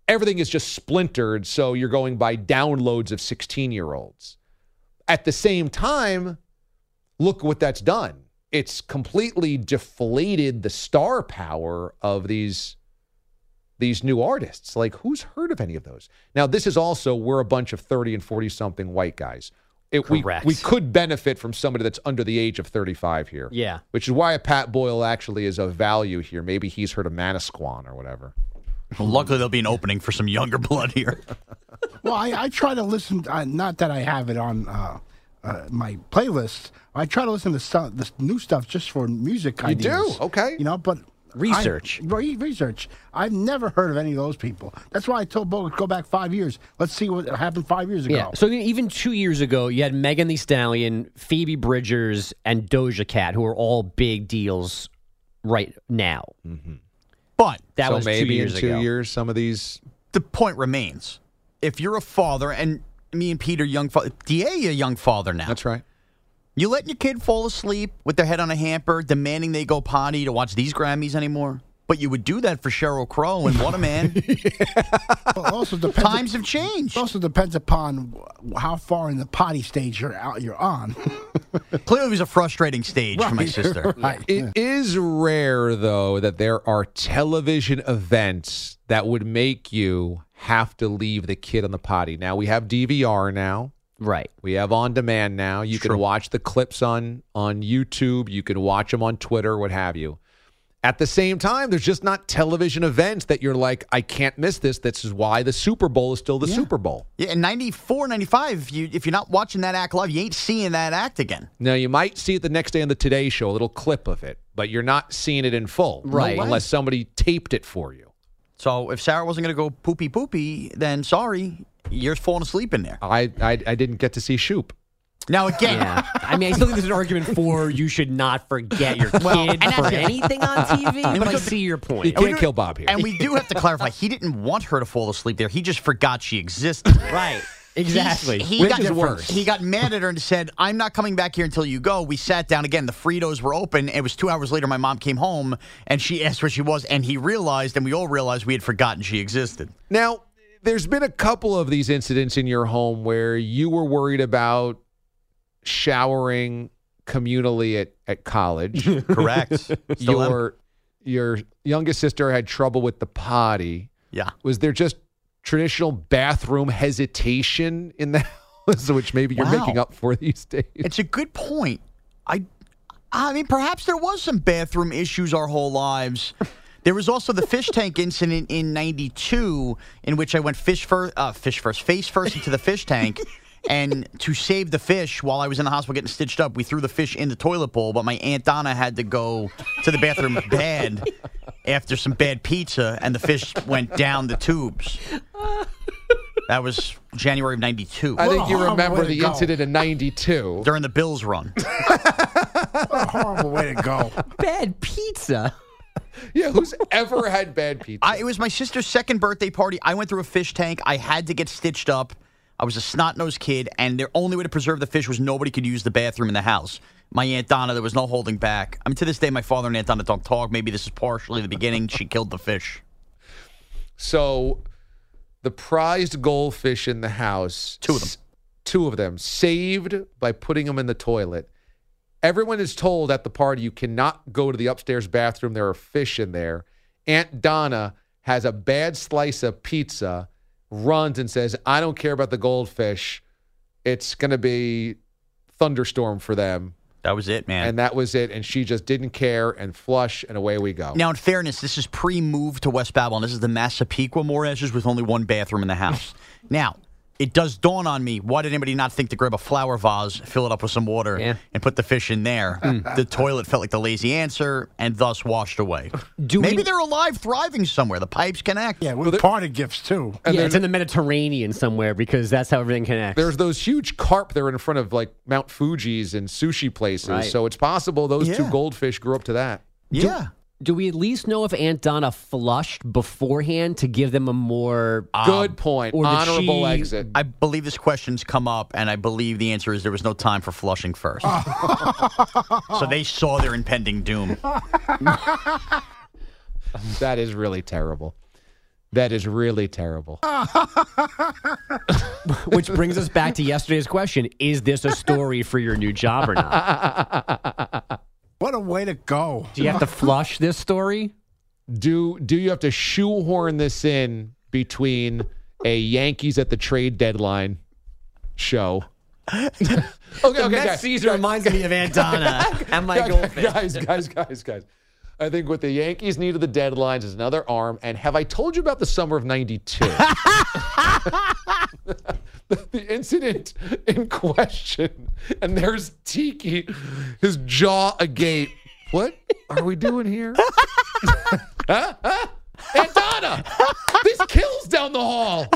everything is just splintered, so you're going by downloads of 16 year olds. At the same time, look what that's done. It's completely deflated the star power of these these new artists. Like who's heard of any of those? Now, this is also we're a bunch of 30 and 40 something white guys. It, we, we could benefit from somebody that's under the age of 35 here. Yeah. Which is why a Pat Boyle actually is of value here. Maybe he's heard of Manasquan or whatever. Well, luckily, there'll be an opening for some younger blood here. <laughs> Well, I, I try to listen. Uh, not that I have it on uh, uh, my playlist. I try to listen to stuff, this new stuff just for music You ideas. do? Okay. You know, but Research. I, re- research. I've never heard of any of those people. That's why I told Bo go back five years. Let's see what happened five years ago. Yeah. So even two years ago, you had Megan Thee Stallion, Phoebe Bridgers, and Doja Cat, who are all big deals right now. But That so was maybe two years in two ago. years, some of these. the point remains: if you're a father, and me and Peter, young father, Da, a young father now. That's right. You letting your kid fall asleep with their head on a hamper, demanding they go potty to watch these Grammys anymore? But you would do that for Sheryl Crow, and what a man! <laughs> Well, also depends. Times have changed. It also depends upon how far in the potty stage you're out. You're on. <laughs> Clearly, it was a frustrating stage for my Right, sister. <laughs> right. It is rare, though, that there are television events that would make you have to leave the kid on the potty. Now, we have DVR now. Right. We have on demand now. You can watch the clips on on YouTube. You can watch them on Twitter, what have you. At the same time, there's just not television events that you're like, I can't miss this. This is why the Super Bowl is still the Super Bowl. Yeah, in 94, 95, if, you, if you're not watching that act live, you ain't seeing that act again. Now, you might see it the next day on the Today Show, a little clip of it, but you're not seeing it in full. Right. Unless somebody taped it for you. So if Sarah wasn't going to go poopy poopy, then sorry, you're falling asleep in there. I, I, I didn't get to see Shoop. Now, again, Yeah. I mean, I still think there's an argument for you should not forget your kid Well, and for that's- anything on TV, <laughs> but I see your You point. can't kill Bob here. and we do have to clarify, he didn't want her to fall asleep there. He just forgot she existed. <laughs> Right. Exactly. He, Which got, is worse? he got mad at her and said, I'm not coming back here until you go. We sat down again. The Fritos were open. It was two hours later. My mom came home and she asked where she was. And he realized, and we all realized we had forgotten she existed. Now, there's been a couple of these incidents in your home where you were worried about showering communally at, at college. <laughs> Correct. <laughs> Still your your youngest sister had trouble with the potty. Yeah. Was there just traditional bathroom hesitation in the <laughs> house, which maybe you're Wow. making up for these days? It's a good point. I, I mean, perhaps there was some bathroom issues our whole lives. There was also the fish tank incident in '92, in which I went fish first, uh, fish first, face first into the fish tank, and to save the fish while I was in the hospital getting stitched up, we threw the fish in the toilet bowl. But my aunt Donna had to go to the bathroom <laughs> bad after some bad pizza, and the fish went down the tubes. That was January of '92. I think you remember the incident in '92. during the Bills run. <laughs> What a horrible way to go. Bad pizza. Yeah, who's ever had bad pizza? I, it was my sister's second birthday party. I went through a fish tank. I had to get stitched up. I was a snot nosed kid, and their only way to preserve the fish was nobody could use the bathroom in the house. My Aunt Donna, there was no holding back. I mean, to this day, my father and Aunt Donna don't talk. Maybe this is partially the beginning. She killed the fish. So the prized goldfish in the house, Two of them. s- two of them saved by putting them in the toilet. Everyone is told at the party you cannot go to the upstairs bathroom. There are fish in there. Aunt Donna has a bad slice of pizza, runs and says, I don't care about the goldfish. It's going to be thunderstorm for them. That was it, man. and that was it. And she just didn't care and flush, and away we go. Now, in fairness, this is pre-move to West Babylon. This is the Massapequa Morashes with only one bathroom in the house. <laughs> now, it does dawn on me: why did anybody not think to grab a flower vase, fill it up with some water, and put the fish in there? Hmm. the toilet felt like the lazy answer, and thus washed away. Do Maybe we- they're alive, thriving somewhere. The pipes connect. Yeah, with party gifts too. yeah, it's in the Mediterranean somewhere because that's how everything connects. There's those huge carp that are in front of like Mount Fuji's and sushi places. Right. So it's possible those two goldfish grew up to that. Yeah. Do we at least know if Aunt Donna flushed beforehand to give them a more um, Good point. Or Honorable she- exit. I believe this question's come up, and I believe the answer is there was no time for flushing first. <laughs> so they saw their impending doom. <laughs> That is really terrible. That is really terrible. <laughs> Which brings us back to yesterday's question: Is this a story for your new job or not? What a way to go. Do you have to flush this story? Do do you have to shoehorn this in between a Yankees at the trade deadline show? <laughs> okay, the okay, Mets guys. season reminds me of Aunt Donna <laughs> and my Guys, goldfish. Guys, guys, guys, guys. I think what the Yankees needed the deadlines is another arm. And have I told you about the summer of '92? <laughs> <laughs> the incident in question, and there's Tiki, his jaw agape. What are we doing here? <laughs> huh? Huh? Aunt Donna, this kills down the hall.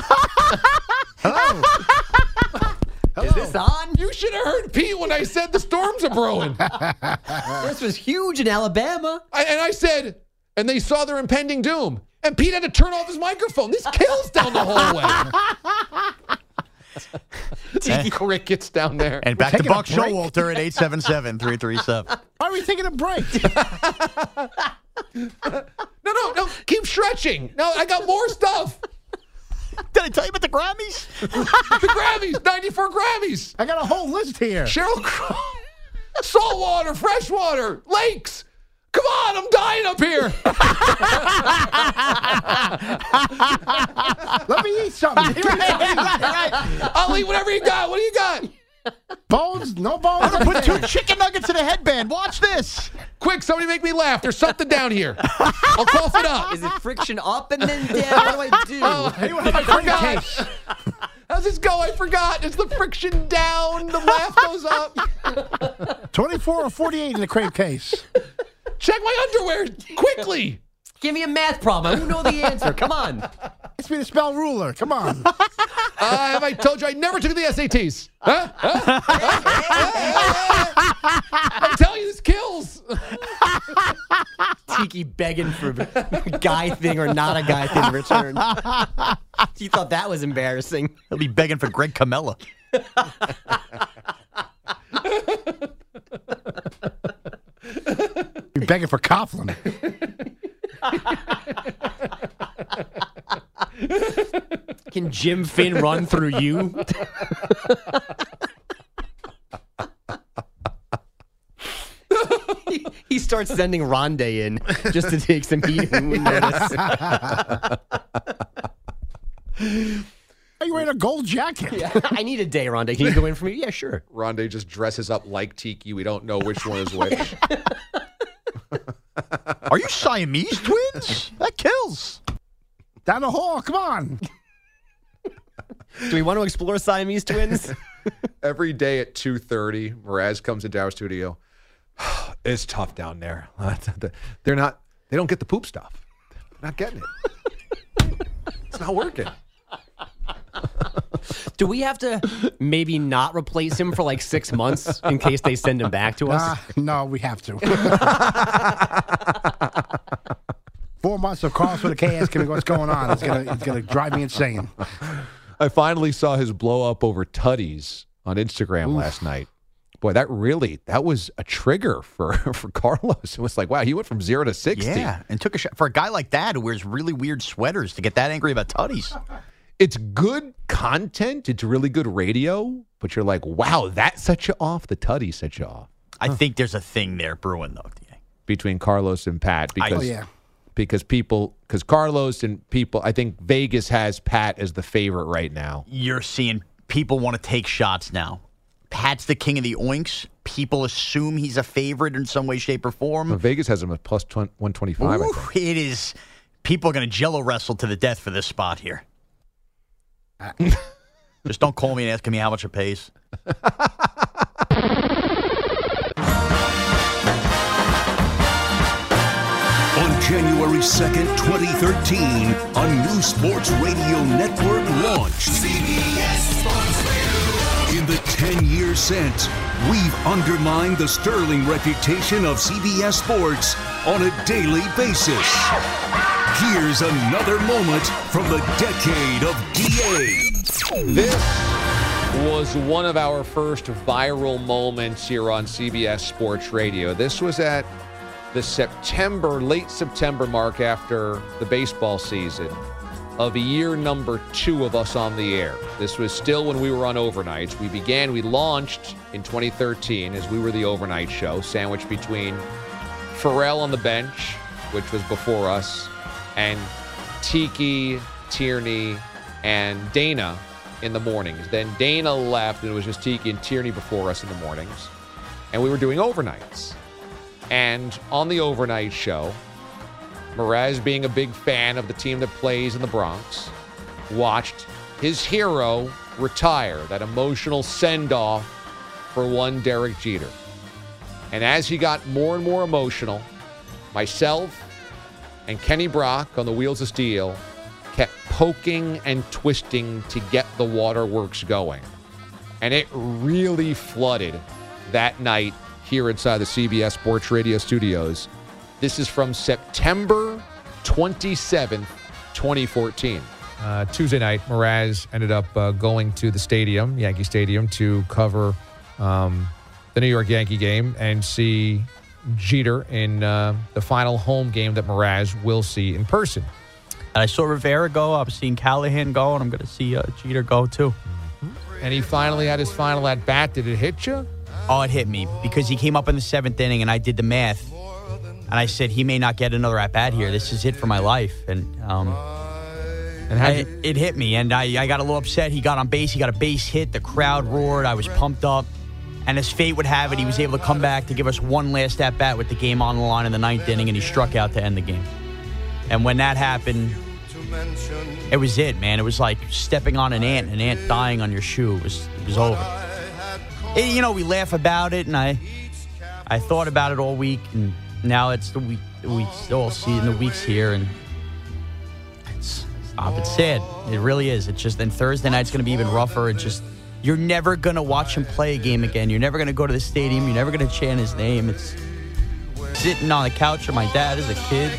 Oh. Is this on? You should have heard Pete when I said the storms are brewing. <laughs> This was huge in Alabama. I, and I said, and they saw their impending doom. And Pete had to turn off his microphone. This kills down the hallway. <laughs> Tiki crickets down there. And back to Buck. Showalter at 877-337. Why are we taking a break? <laughs> No, no, no. Keep stretching. No, I got more stuff. <laughs> Did I tell you about the Grammys? The Grammys, 94 Grammys. I got a whole list here. Sheryl Crow. Saltwater, freshwater, lakes. Come on, I'm dying up here. <laughs> Let me eat something. <laughs> I'll eat whatever you got. What do you got? Bones? No bones? I'm going to put two chicken nuggets in a headband. Watch this. Quick, somebody make me laugh. There's something down here. I'll cough it up. Is it friction up and then down? What do I do? Oh, Anyone have a I cream forgot. How's this go? I forgot. It's the friction down. The laugh goes up. 24 or 48 in the crate case. Check my underwear quickly. Give me a math problem. I don't know the answer. Come on. Ask me to spell ruler. Come on. <laughs> Uh, have I told you I never took the SATs? Huh? Huh? I'm telling you, this kills. <laughs> Tiki begging for a guy thing or not a guy thing in return. you thought that was embarrassing. He'll be begging for Greg Camella. You're begging for Coughlin. <laughs> <laughs> Can Jim Finn run through you? <laughs> he, he starts sending Ronde in just to take some heat and notice. Are you wearing a gold jacket? Yeah, <laughs> I need a day, Ronde. Can you go in for me? Yeah, sure. Rondé just dresses up like Tiki. We don't know which one is which. Are you Siamese twins? That kills. Down the hall. Come on. <laughs> Do we want to explore Siamese twins? <laughs> Every day at 2.30, Mraz comes into our studio. <sighs> It's tough down there. <laughs> They're not, they don't get the poop stuff. They're not getting it. It's not working. Do we have to maybe not replace him for like six months in case they send him back to us? Uh, no, we have to. Four months of calls for the K asking me what's going on. It's gonna, it's gonna drive me insane. I finally saw his blow up over tutties on Instagram last night. Boy, that really that was a trigger for <laughs> for Carlos. It was like, wow, he went from zero to sixty. Yeah, and took a shot for a guy like that who wears really weird sweaters to get that angry about tutties. <laughs> It's good content. It's really good radio, but you're like, wow, that set you off. The tutty set you off I think there's a thing there brewing though. Between Carlos and Pat because Oh, yeah. Because people because Carlos and people. I think Vegas has Pat as the favorite right now. You're seeing people want to take shots now. Pat's the king of the oinks. people assume he's a favorite in some way, shape, or form. Well, Vegas has him at plus 20, 125. I Ooh, think. it is. People are going to jello wrestle to the death for this spot here. <laughs> Just don't call me and ask me how much it pays. <laughs> January 2nd, 2013, a new sports radio network launched. CBS Sports Radio. In the 10 years since, we've undermined the sterling reputation of CBS Sports on a daily basis. Here's another moment from the decade of DA. This was one of our first viral moments here on CBS Sports Radio. This was at the September, late September mark after the baseball season of year number two of us on the air. This was still when we were on overnights. We began, we launched in 2013 as we were the overnight show, sandwiched between Ferrall on the bench, which was before us, and Tiki, Tierney, and Dana in the mornings. Then Dana left, and it was just Tiki and Tierney before us in the mornings. And we were doing overnights. And on the overnight show, Mraz, being a big fan of the team that plays in the Bronx, watched his hero retire, that emotional send off for one Derek Jeter. And as he got more and more emotional, myself and Kenny Brock on the Wheels of Steel kept poking and twisting to get the waterworks going. And it really flooded that night here inside the CBS Sports Radio studios. This is from September 27th, 2014. Uh, Tuesday night, Mraz ended up uh, going to the stadium, Yankee Stadium, to cover um, the New York Yankee game and see Jeter in uh, the final home game that Mraz will see in person. And I saw Rivera go. I'm seeing Callahan go, and I'm going to see uh, Jeter go too. And he finally had his final at bat. Did it hit you? Oh, it hit me because he came up in the seventh inning, and I did the math, and I said he may not get another at bat here. This is it for my life, and um, and I, it hit me, and I, I got a little upset. He got on base, he got a base hit. The crowd roared. I was pumped up, and as fate would have it, he was able to come back to give us one last at bat with the game on the line in the ninth inning, and he struck out to end the game. And when that happened, it was it, man. It was like stepping on an ant, an ant dying on your shoe. It was it was over. It- you know, we laugh about it, and I I thought about it all week, and now it's the week weeks all season, the weeks here, and it's stop. It's sad. It really is. It's just then Thursday night's going to be even rougher. It just you're never going to watch him play a game again. You're never going to go to the stadium. You're never going to chant his name. It's sitting on the couch with my dad as a kid.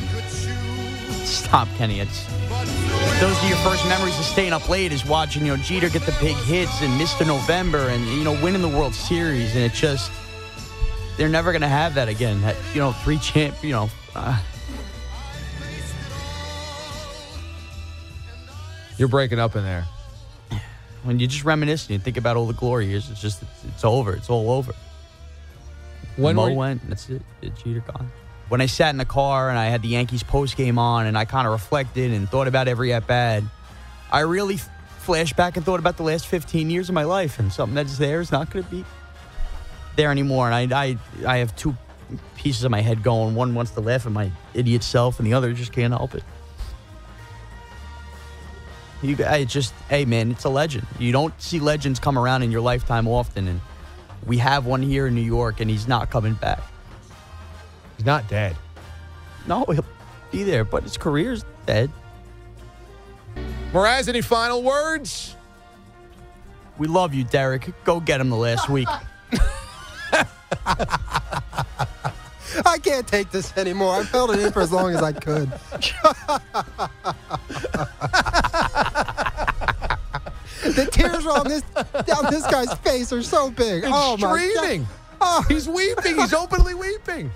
Stop, Kenny. It's those are your first memories of staying up late is watching, you know, Jeter get the big hits and Mr. November and, you know, winning the World Series. And it just, they're never going to have that again. That, you know, three champ, you know. Uh, You're breaking up in there. when you just reminisce and you think about all the glory years, it's just, it's, it's over. It's all over. When Mo went, that's. It Jeter gone. When I sat in the car and I had the Yankees post game on and I kind of reflected and thought about every at bat, I really flashed back and thought about the last 15 years of my life and something that's there is not going to be there anymore. And I, I, I have two pieces of my head going. One wants to laugh at my idiot self, and the other just can't help it. You, I just, hey man, it's a legend. You don't see legends come around in your lifetime often, and we have one here in New York, and he's not coming back. He's not dead. No, he'll be there, but his career's dead. Mraz, any final words? We love you, Derek. Go get him the last week. <laughs> I can't take this anymore. I've held it in for as long as I could. <laughs> the tears on this down this guy's face are so big. It's oh my streaming. God. <laughs> He's weeping. He's openly weeping.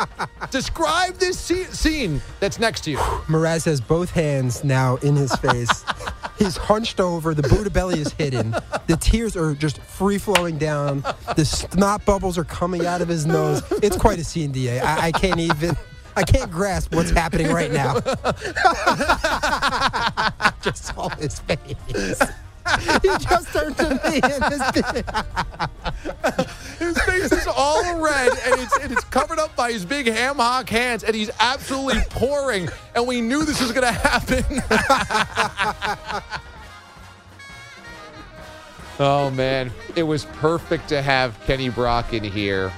<laughs> Describe this sce- scene that's next to you. Mraz has both hands now in his face. <laughs> He's hunched over. The Buddha belly is hidden. The tears are just free flowing down. The snot bubbles are coming out of his nose. It's quite a scene, Da. I, I can't even. I can't grasp what's happening right now. just saw his face. He just turned to me and his. His face is all red, and it's and it's covered up by his big ham hock hands, and he's absolutely pouring. And we knew this was going to happen. <laughs> oh man, it was perfect to have Kenny Brock in here,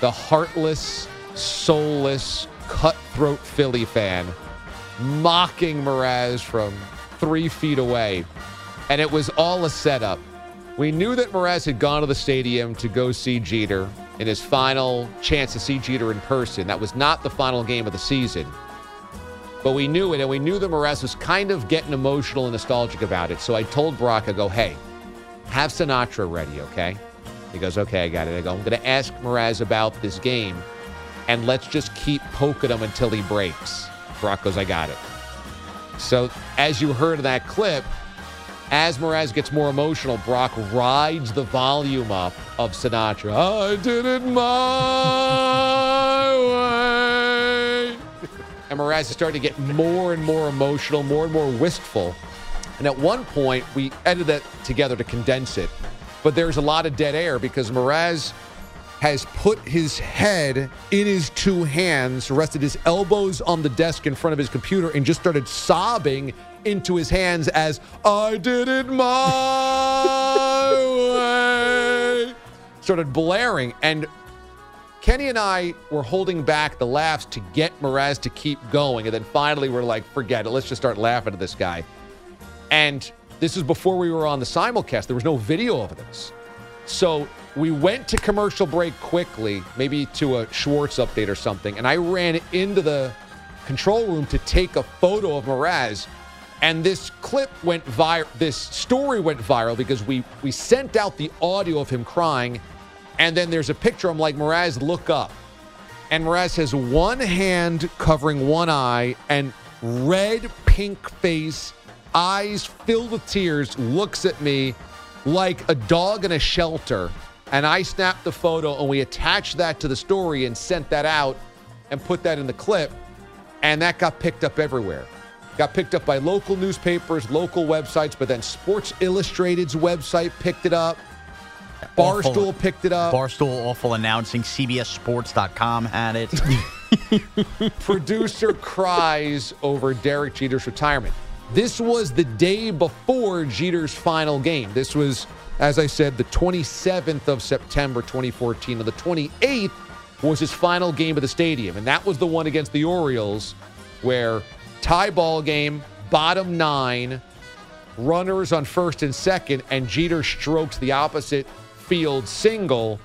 the heartless, soulless, cutthroat Philly fan, mocking Mraz from three feet away, and it was all a setup. We knew that Mraz had gone to the stadium to go see Jeter in his final chance to see Jeter in person. That was not the final game of the season. But we knew it, and we knew that Mraz was kind of getting emotional and nostalgic about it. So I told Brock, I go, hey, have Sinatra ready, okay? He goes, okay, I got it. I go, I'm going to ask Mraz about this game, and let's just keep poking him until he breaks. Brock goes, I got it. So as you heard in that clip, as Mraz gets more emotional, Brock rides the volume up of Sinatra. I did it my way. And Mraz is starting to get more and more emotional, more and more wistful. And at one point, we edited that together to condense it. But there's a lot of dead air because Mraz has put his head in his two hands, rested his elbows on the desk in front of his computer, and just started sobbing into his hands as I did it my way. Started blaring. And Kenny and I were holding back the laughs to get Mraz to keep going. And then finally, we're like, forget it. Let's just start laughing at this guy. And this is before we were on the simulcast. There was no video of this. So we went to commercial break quickly, maybe to a Schwartz update or something. And I ran into the control room to take a photo of Mraz. And this clip went viral. This story went viral because we we sent out the audio of him crying, and then there's a picture. I'm like, Mraz, look up, and Mraz has one hand covering one eye and red pink face, eyes filled with tears, looks at me like a dog in a shelter. And I snapped the photo and we attached that to the story and sent that out and put that in the clip. And that got picked up everywhere. Got picked up by local newspapers, local websites, but then Sports Illustrated's website picked it up. Barstool Awful- picked it up. Barstool awful announcing. CBSSports.com had it. <laughs> <laughs> Producer cries over Derek Jeter's retirement. This was the day before Jeter's final game. This was, as I said, the 27th of September 2014. And the 28th was his final game of the stadium. And that was the one against the Orioles where tie ball game, bottom nine, runners on first and second, and Jeter strokes the opposite field single,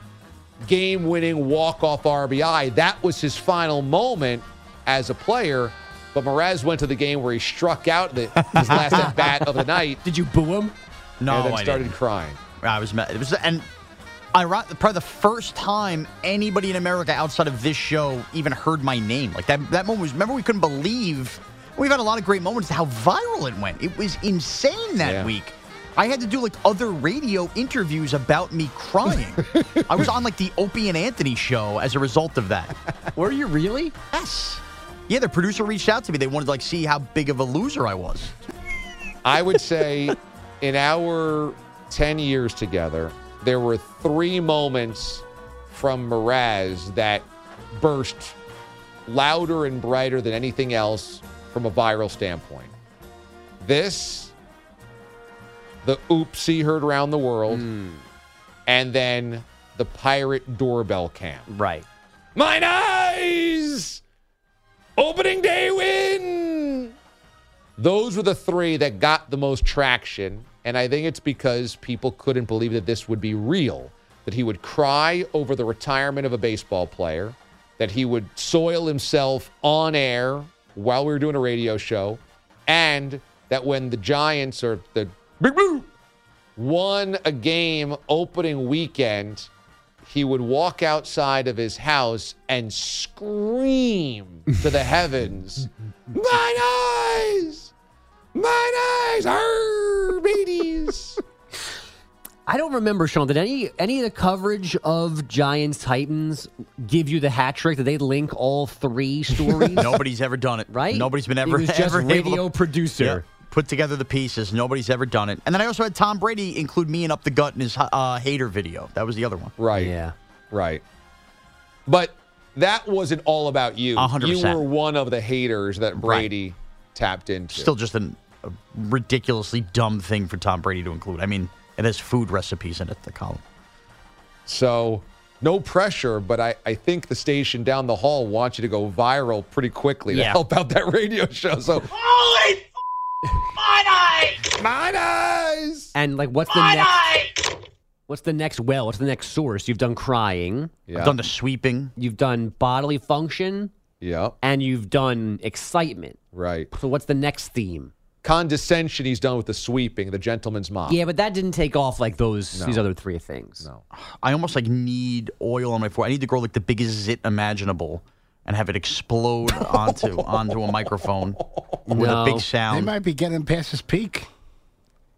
game winning walk off RBI. That was his final moment as a player. But Mraz went to the game where he struck out the, his last <laughs> at bat of the night. Did you boo him? No, and then I started didn't. crying. I was mad. It was and I probably the first time anybody in America outside of this show even heard my name. Like that that moment was. Remember, we couldn't believe. We've had a lot of great moments. How viral it went. It was insane that Yeah. week. I had to do like other radio interviews about me crying. <laughs> I was on like the Opie and Anthony show as a result of that. <laughs> Were you really? Yes. Yeah, the producer reached out to me. They wanted to like see how big of a loser I was. I would say in our 10 years together, there were three moments from Mraz that burst louder and brighter than anything else from a viral standpoint. This, the oops he heard around the world, hmm. and then the pirate doorbell cam. Right. Mine eyes! Opening day win! Those were the three that got the most traction. And I think it's because people couldn't believe that this would be real. That he would cry over the retirement of a baseball player, that he would soil himself on air while we were doing a radio show, and that when the Giants or the Big Blue won a game opening weekend, he would walk outside of his house and scream to the heavens, <laughs> Mine eyes! Mine eyes! Arr, babies! I don't remember, Sean. Did any any of the coverage of Giants Titans give you the hat trick? Did they link all three <laughs> stories? Nobody's ever done it. Right? Nobody's been He ever was <laughs> just ever able radio to- producer. Yeah. Put together the pieces. Nobody's ever done it. And then I also had Tom Brady include me in Up the Gut in his uh, hater video. That was the other one. Right. Yeah. Right. But that wasn't all about you. A hundred You were one of the haters that Brady tapped into. Still just an, a ridiculously dumb thing for Tom Brady to include. I mean, it has food recipes in it, the column. So no pressure, but I, I think the station down the hall wants you to go viral pretty quickly to Yeah. help out that <laughs> radio show. So Holy my eyes! My eyes! And like, what's the My next? eyes! What's the next well? What's the next source? You've done crying. Yeah. I've done the sweeping. You've done bodily function. yeah. And you've done excitement. Right. So what's the next theme? Condescension he's done with the sweeping, the gentleman's mop. Yeah, but that didn't take off like those No. these other three things. No. I almost like need oil on my forehead. I need to grow like the biggest zit imaginable and have it explode <laughs> onto onto a microphone with No. a big sound. They sound. might be getting past his peak.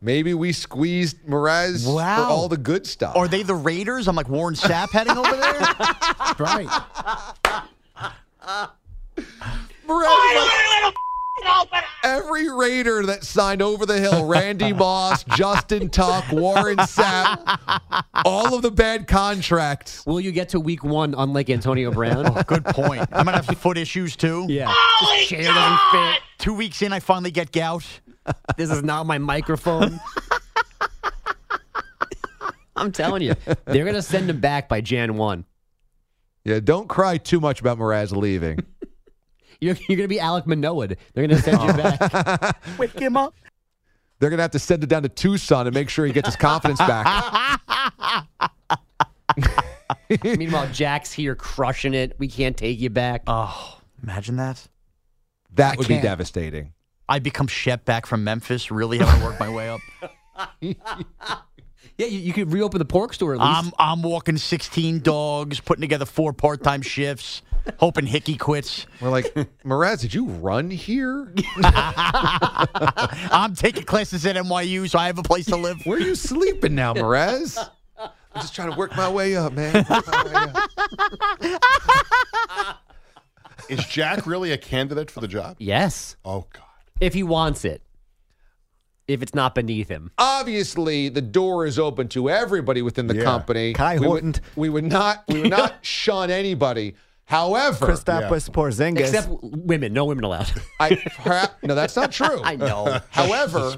Maybe we squeezed Mraz for all the good stuff. Are they the Raiders? I'm like Warren Sapp heading over there. <laughs> <laughs> right. Every Raider that signed over the hill, Randy <laughs> Moss, Justin Tuck, Warren Sapp, all of the bad contracts. Will you get to week one unlike Antonio Brown? Oh, good point. I might have some foot issues too. Yeah. Holy Chair doesn't fit. Two weeks in, I finally get gout. <laughs> This is not my microphone. <laughs> I'm telling you, they're gonna send him back by Jan one. Yeah, don't cry too much about Mraz leaving. You're, you're gonna be Alek Manoah. They're gonna send you back. <laughs> Wake him up. They're going to have to send it down to Tucson and make sure he gets his confidence back. <laughs> Meanwhile, Jack's here crushing it. We can't take you back. Oh, imagine that. That I would be can't. devastating. I'd become Shep back from Memphis. Really have to work my way up. <laughs> yeah, you, you could reopen the pork store at least. I'm I'm walking 16 dogs, putting together four part time shifts, <laughs> hoping Hickey quits. We're like, <laughs> Mraz, did you run here? <laughs> I'm taking classes at NYU, so I have a place to live. Where are you sleeping now, Mraz? I'm just trying to work my way up, man. Work my way up. Is Jack really a candidate for the job? yes, Oh God. if he wants it. If it's not beneath him. Obviously, the door is open to everybody within the Yeah. company. Kai we Horton. Would, we would not. We would not <laughs> shun anybody. However, Kristaps Porzingis. Except women. No women allowed. I perhaps, no, that's not true. <laughs> I know. However,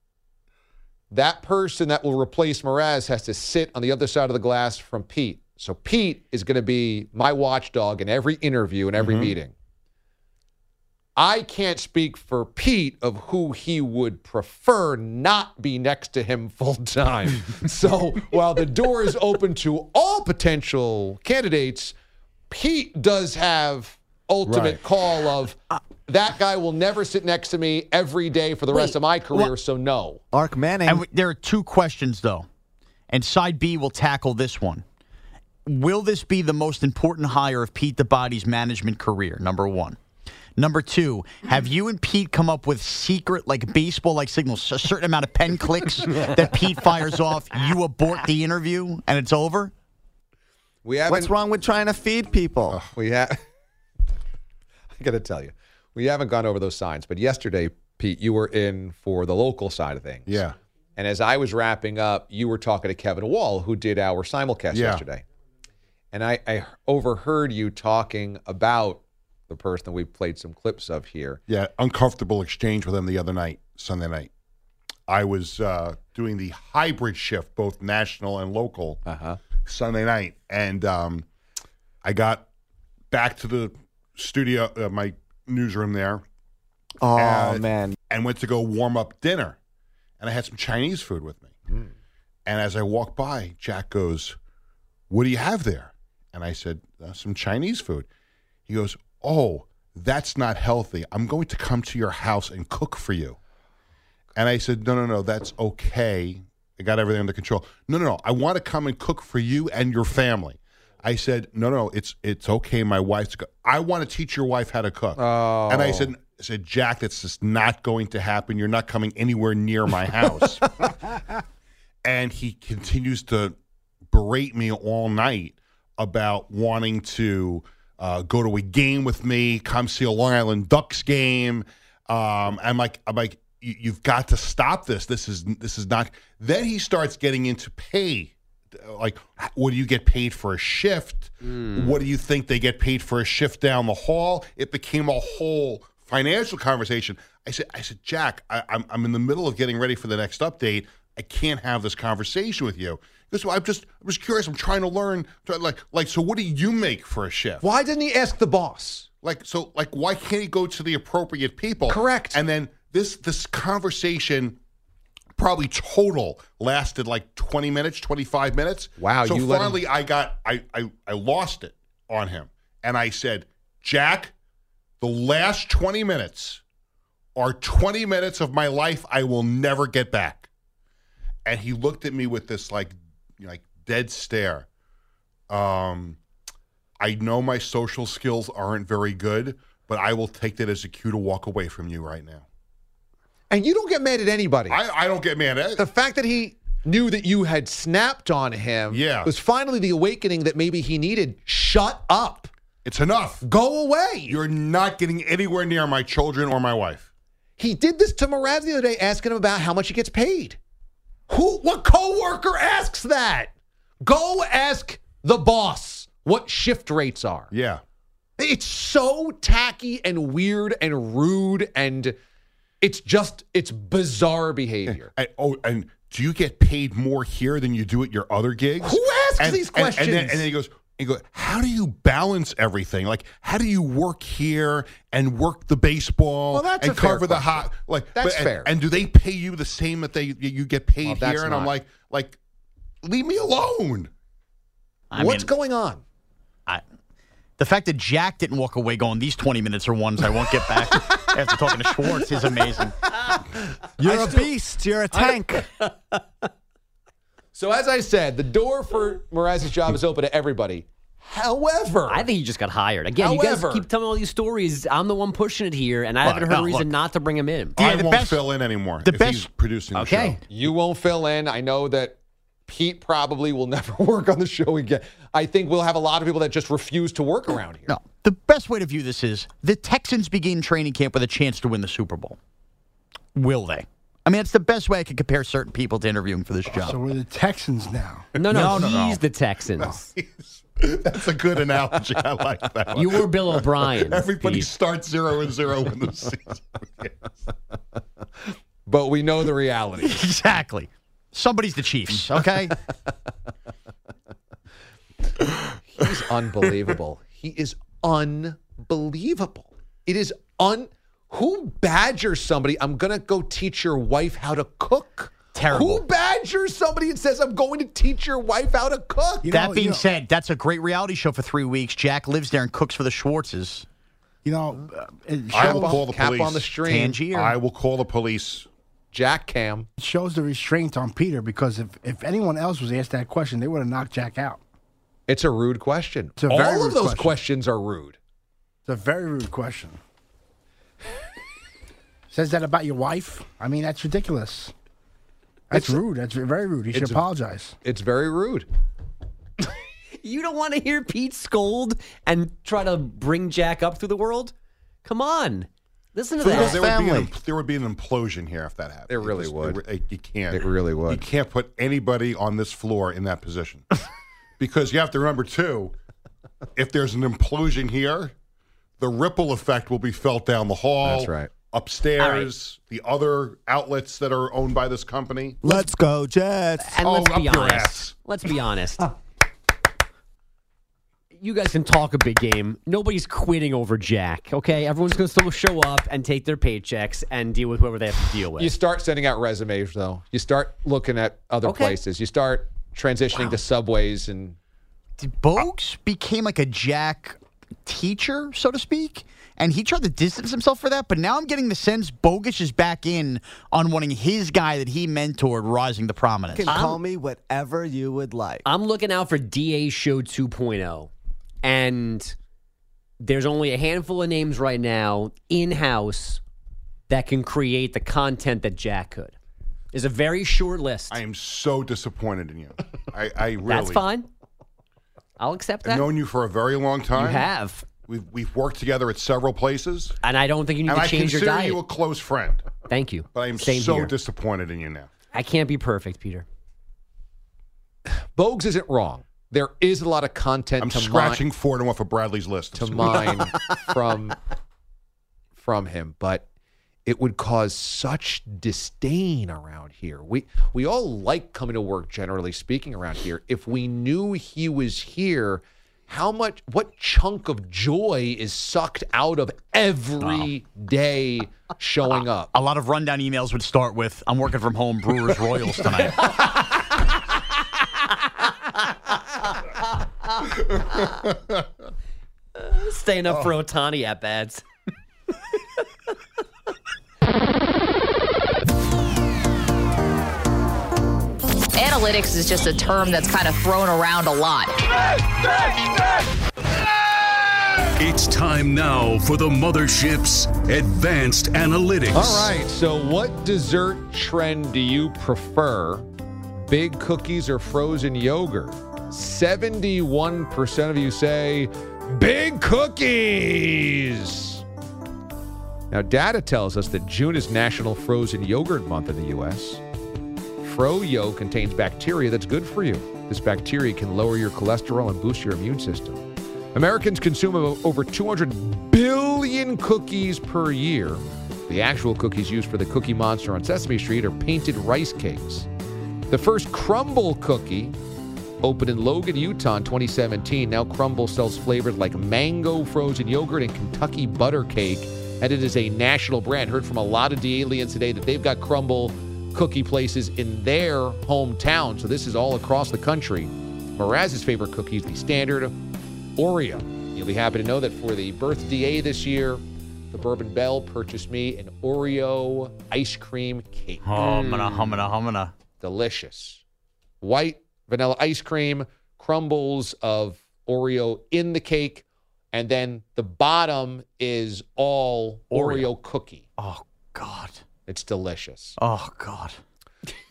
<laughs> that person that will replace Mraz has to sit on the other side of the glass from Pete. So Pete is going to be my watchdog in every interview and every mm-hmm. meeting. I can't speak for Pete of who he would prefer not be next to him full time. <laughs> so while the door is open to all potential candidates, Pete does have ultimate Right. call of uh, that guy will never sit next to me every day for the rest of my career, what- so no. Ark Manning. And w- there are two questions though, and side B will tackle this one. Will this be the most important hire of Pete the Body's management career? Number one. Number two, have you and Pete come up with secret, like baseball like signals, a certain amount of pen clicks <laughs> that Pete fires off? You abort the interview and it's over? We haven't What's wrong with trying to feed people? Oh, we have. <laughs> I got to tell you, we haven't gone over those signs. But yesterday, Pete, you were in for the local side of things. Yeah. And as I was wrapping up, you were talking to Kevin Wall, who did our simulcast Yeah. yesterday. And I, I overheard you talking about the person that we played some clips of here. Yeah, uncomfortable exchange with him the other night, Sunday night. I was uh, doing the hybrid shift, both national and local, Uh-huh. Sunday night, and um, I got back to the studio, uh, my newsroom there, Oh Uh, man. and went to go warm up dinner, and I had some Chinese food with me. And as I walked by, Jack goes, "What do you have there?" And I said, uh, "Some Chinese food." He goes, "Oh, that's not healthy. I'm going to come to your house and cook for you." And I said, "No, no, no, that's okay. I got everything under control." No, no, no. I want to come and cook for you and your family. I said, "No, no, it's it's okay. My wife's. Go- I want to teach your wife how to cook." Oh. And I said, oh. I said, Jack, that's just not going to happen. You're not coming anywhere near my house. <laughs> and he continues to berate me all night about wanting to uh, go to a game with me, come see a Long Island Ducks game. Um, I'm like, I'm like, "You- you've got to stop this. This is this is not. Then he starts getting into pay like what do you get paid for a shift? What do you think they get paid for a shift down the hall? It became a whole financial conversation. I said, I said, Jack, I, I'm I'm in the middle of getting ready for the next update. I can't have this conversation with you. Well, I'm just I'm just curious. I'm trying to learn. Like like so, what do you make for a shift? Why didn't he ask the boss? Like so, like why can't he go to the appropriate people? Correct. And then this this conversation probably total lasted like 20 minutes 25 minutes Wow, so you let him- finally i got I, I i lost it on him and i said jack the last 20 minutes are 20 minutes of my life i will never get back and he looked at me with this like like dead stare um i know my social skills aren't very good but i will take that as a cue to walk away from you right now And you don't get mad at anybody. I, I don't get mad at the fact that he knew that you had snapped on him Yeah. was finally the awakening that maybe he needed. Shut up. It's enough. Go away. You're not getting anywhere near my children or my wife. He did this to Mraz the other day, asking him about how much he gets paid. Who? What coworker asks that? Go ask the boss what shift rates are. Yeah. It's so tacky and weird and rude, and it's just it's bizarre behavior. And, oh, and do you get paid more here than you do at your other gigs? Who asks And- these and- And, questions? then, and then he goes, he go, how do you balance everything? Like, how do you work here and work the baseball Well, that's and a fair cover the hot? Like, That's and, fair. And do they pay you the same that they you get paid Well, here? And I'm like, like, leave me alone. I What's mean, going on? I, the fact that Jack didn't walk away going, these 20 minutes are ones I won't get back <laughs> after talking to Schwartz is amazing. <laughs> You're a beast. You're a tank. <laughs> So as I said, the door for Mraz's job is open to everybody. However, I think he just got hired. Again, you guys However- keep telling me all these stories. I'm the one pushing it here, and I haven't heard no, a reason look. not to bring him in. Yeah, I won't best- fill in anymore the if best- he's producing the Okay. show. you won't fill in. I know that Pete probably will <laughs> never work on the show again. I think we'll have a lot of people that just refuse to work around here. No, the best way to view this is the Texans begin training camp with a chance to win the Super Bowl. Will they? I mean, it's the best way I could compare certain people to interviewing for this job. So we're the Texans now. No, no, No, no, he's no. the Texans. <laughs> That's a good analogy. I like that. One. You were Bill O'Brien. <laughs> Everybody Pete. starts zero and zero in the season. <laughs> But we know the reality. exactly. Somebody's the Chiefs, okay? He's unbelievable. he is unbelievable. It is un. Who badgers somebody? I'm gonna go teach your wife how to cook. Terrible. Who badgers somebody and says I'm going to teach your wife how to cook? You that know- being you know- said, that's a great reality show for three weeks. Jack lives there and cooks for the Schwartzes. You know, uh, I will shows, call the Cap police. on the stream. Tangier. I will call the police. Jack Cam. it shows the restraint on Peter because if, if anyone else was asked that question, they would have knocked Jack out. It's a rude question. It's a very All of those question. questions are rude. It's a very rude question. Says that about your wife? I mean, that's ridiculous. That's It's- rude. That's very rude. He should apologize. It's very rude. You don't want to hear Pete scold and try to bring Jack up through the world? Come on. Listen to There, that. would be an, family. there would be an implosion here if that happened. It really just- would. re- you can't. It really would. You can't put anybody on this floor in that position <laughs> because you have to remember too. If there's an implosion here, the ripple effect will be felt down the hall. That's right. Upstairs, the other outlets that are owned by this company. Let's go, Jets. And Oh, let's up be your honest. ass. Let's be honest. <laughs> You guys can talk a big game. Nobody's quitting over Jack, okay? Everyone's going to still show up and take their paychecks and deal with whoever they have to deal with. You start sending out resumes, though. You start looking at other Okay. places. You start transitioning to subways and Bogues became like a Jack teacher, so to speak, and he tried to distance himself for that. But now I'm getting the sense Bogus is back in on wanting his guy that he mentored rising to prominence. You can call me whatever you would like. I'm looking out for DA Show 2.0, and there's only a handful of names right now in house that can create the content that Jack could. There's a very short list. I am so disappointed in you. I, I really. That's fine. I'll accept that. I've that. known you for a very long time. You have, We've we've worked together at several places, and I don't think you need and to I change your diet. I consider diet. you a close friend. Thank you. But I am Same so here. disappointed in you now. I can't be perfect, Peter. Bogues isn't wrong. There is a lot of content I'm to scratching mine, Fordham off of Bradley's list. to mine <laughs> from from him, but it would cause such disdain around here. We we all like coming to work generally speaking around here. If we knew he was here, how much what chunk of joy is sucked out of every day showing up? A lot of rundown emails would start with, I'm working from home, Brewers Royals tonight. <laughs> Staying up for Ohtani at bats. <laughs> Analytics is just a term that's kind of thrown around a lot. It's time now for the mothership's advanced analytics. All right. So, what dessert trend do you prefer? Big cookies or frozen yogurt? 71% of you say big cookies. Now, data tells us that June is National Frozen Yogurt Month in the U.S. Froyo contains bacteria that's good for you. This bacteria can lower your cholesterol and boost your immune system. Americans consume over 200 billion cookies per year. The actual cookies used for the Cookie Monster on Sesame Street are painted rice cakes. The first Crumbl cookie opened in Logan, Utah in 2017. Now Crumbl sells flavors like mango frozen yogurt and Kentucky butter cake, and it is a national brand. Heard from a lot of the aliens today that they've got Crumbl cookie places in their hometown. So this is all across the country. Mraz's favorite cookie is the standard Oreo. You'll be happy to know that for the birthday this year, the Bourbon Bell purchased me an Oreo ice cream cake. Humana, mm. humana, humana. Delicious. White vanilla ice cream, crumbles of Oreo in the cake, and then the bottom is all Oreo, cookie. Oh, God. It's delicious. Oh, God.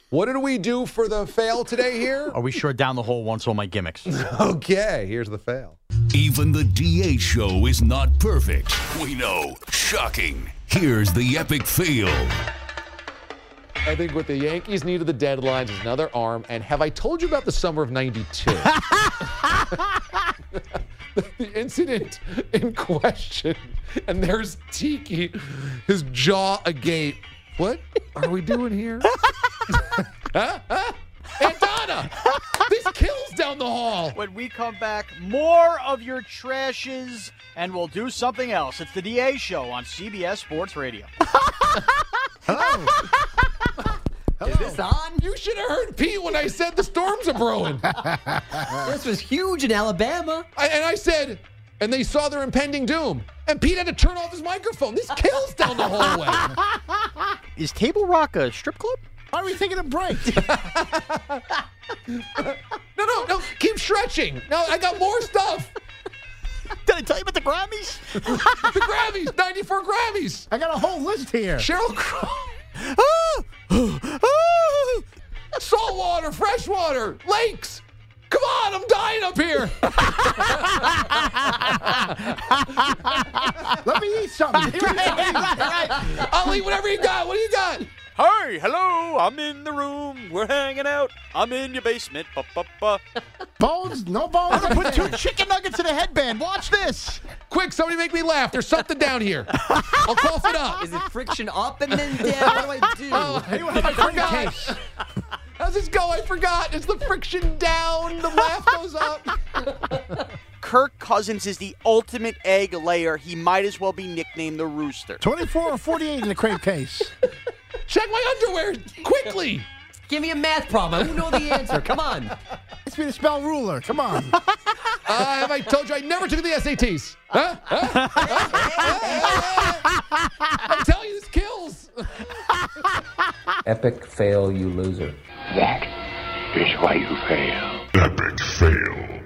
What did we do for the fail today here? Are we sure down the hole once all my gimmicks? <laughs> okay, here's the fail. Even the DA show is not perfect. We know. Shocking. Here's the epic fail. I think what the Yankees need of the deadlines is another arm. And have I told you about the summer of 92? <laughs> the incident in question. And there's Tiki, his jaw agape. What are we doing here? <laughs> huh? Huh? Antana! This kills down the hall. When we come back, more of your trashes, and we'll do something else. It's the DA Show on CBS Sports Radio. <laughs> Oh. Is this on? You should have heard Pete when I said the storms are brewing. <laughs> This was huge in Alabama. I, and I said, and they saw their impending doom. And Pete had to turn off his microphone. This kills down the hallway. <laughs> Is Table Rock a strip club? Why are we taking a break? <laughs> no, no, no. Keep stretching. No, I got more stuff. Did I tell you about the Grammys? <laughs> the Grammys, 94 Grammys. I got a whole list here. Sheryl Crow. <gasps> <gasps> <gasps> Saltwater, freshwater, lakes. Come on, I'm dying up here. Let me eat something. <laughs> I'll eat whatever you got. What do you got? Hey, hello, I'm in the room. We're hanging out. I'm in your basement. Ba, ba, ba. Bones? No bones? I'm going to put two chicken nuggets in a headband. Watch this. Quick, somebody make me laugh. There's something down here. I'll cough it up. Is it friction up and then down? What do I do? Oh, I forgot. How's this go? I forgot. It's the friction down. The laugh goes up. <laughs> Kirk Cousins is the ultimate egg layer. He might as well be nicknamed the Rooster. 24 or 48 in the crate case. Check my underwear quickly. Give me a math problem. I know the answer. Come on. It's me the spell ruler. Come on. Uh, have I told you I never took the SATs? Huh? Huh? Huh? I'm telling you, this kills. Epic fail, you loser. That is why you fail. Epic fail.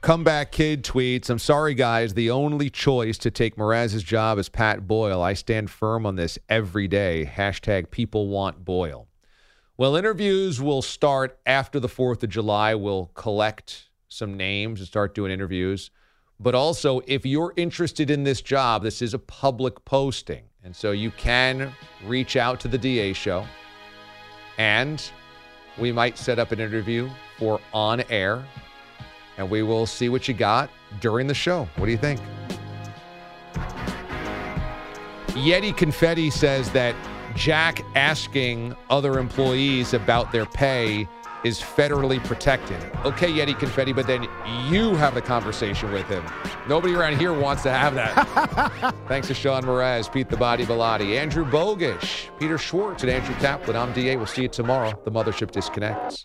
Comeback Kid tweets, I'm sorry, guys. The only choice to take Mraz's job is Pat Boyle. I stand firm on this every day. Hashtag people want Boyle. Well, interviews will start after the 4th of July. We'll collect some names and start doing interviews. But also, if you're interested in this job, this is a public posting. And so you can reach out to the DA show and we might set up an interview for on air, and we will see what you got during the show. What do you think? Yeti Confetti says that Jack asking other employees about their pay is federally protected. Okay, Yeti Confetti, but then you have the conversation with him. Nobody around here wants to have that. <laughs> Thanks to Sean Mraz, Pete the Body Bellotti, Andrew Bogusch, Peter Schwartz, and Andrew Kaplan. I'm DA. We'll see you tomorrow. The Mothership disconnects.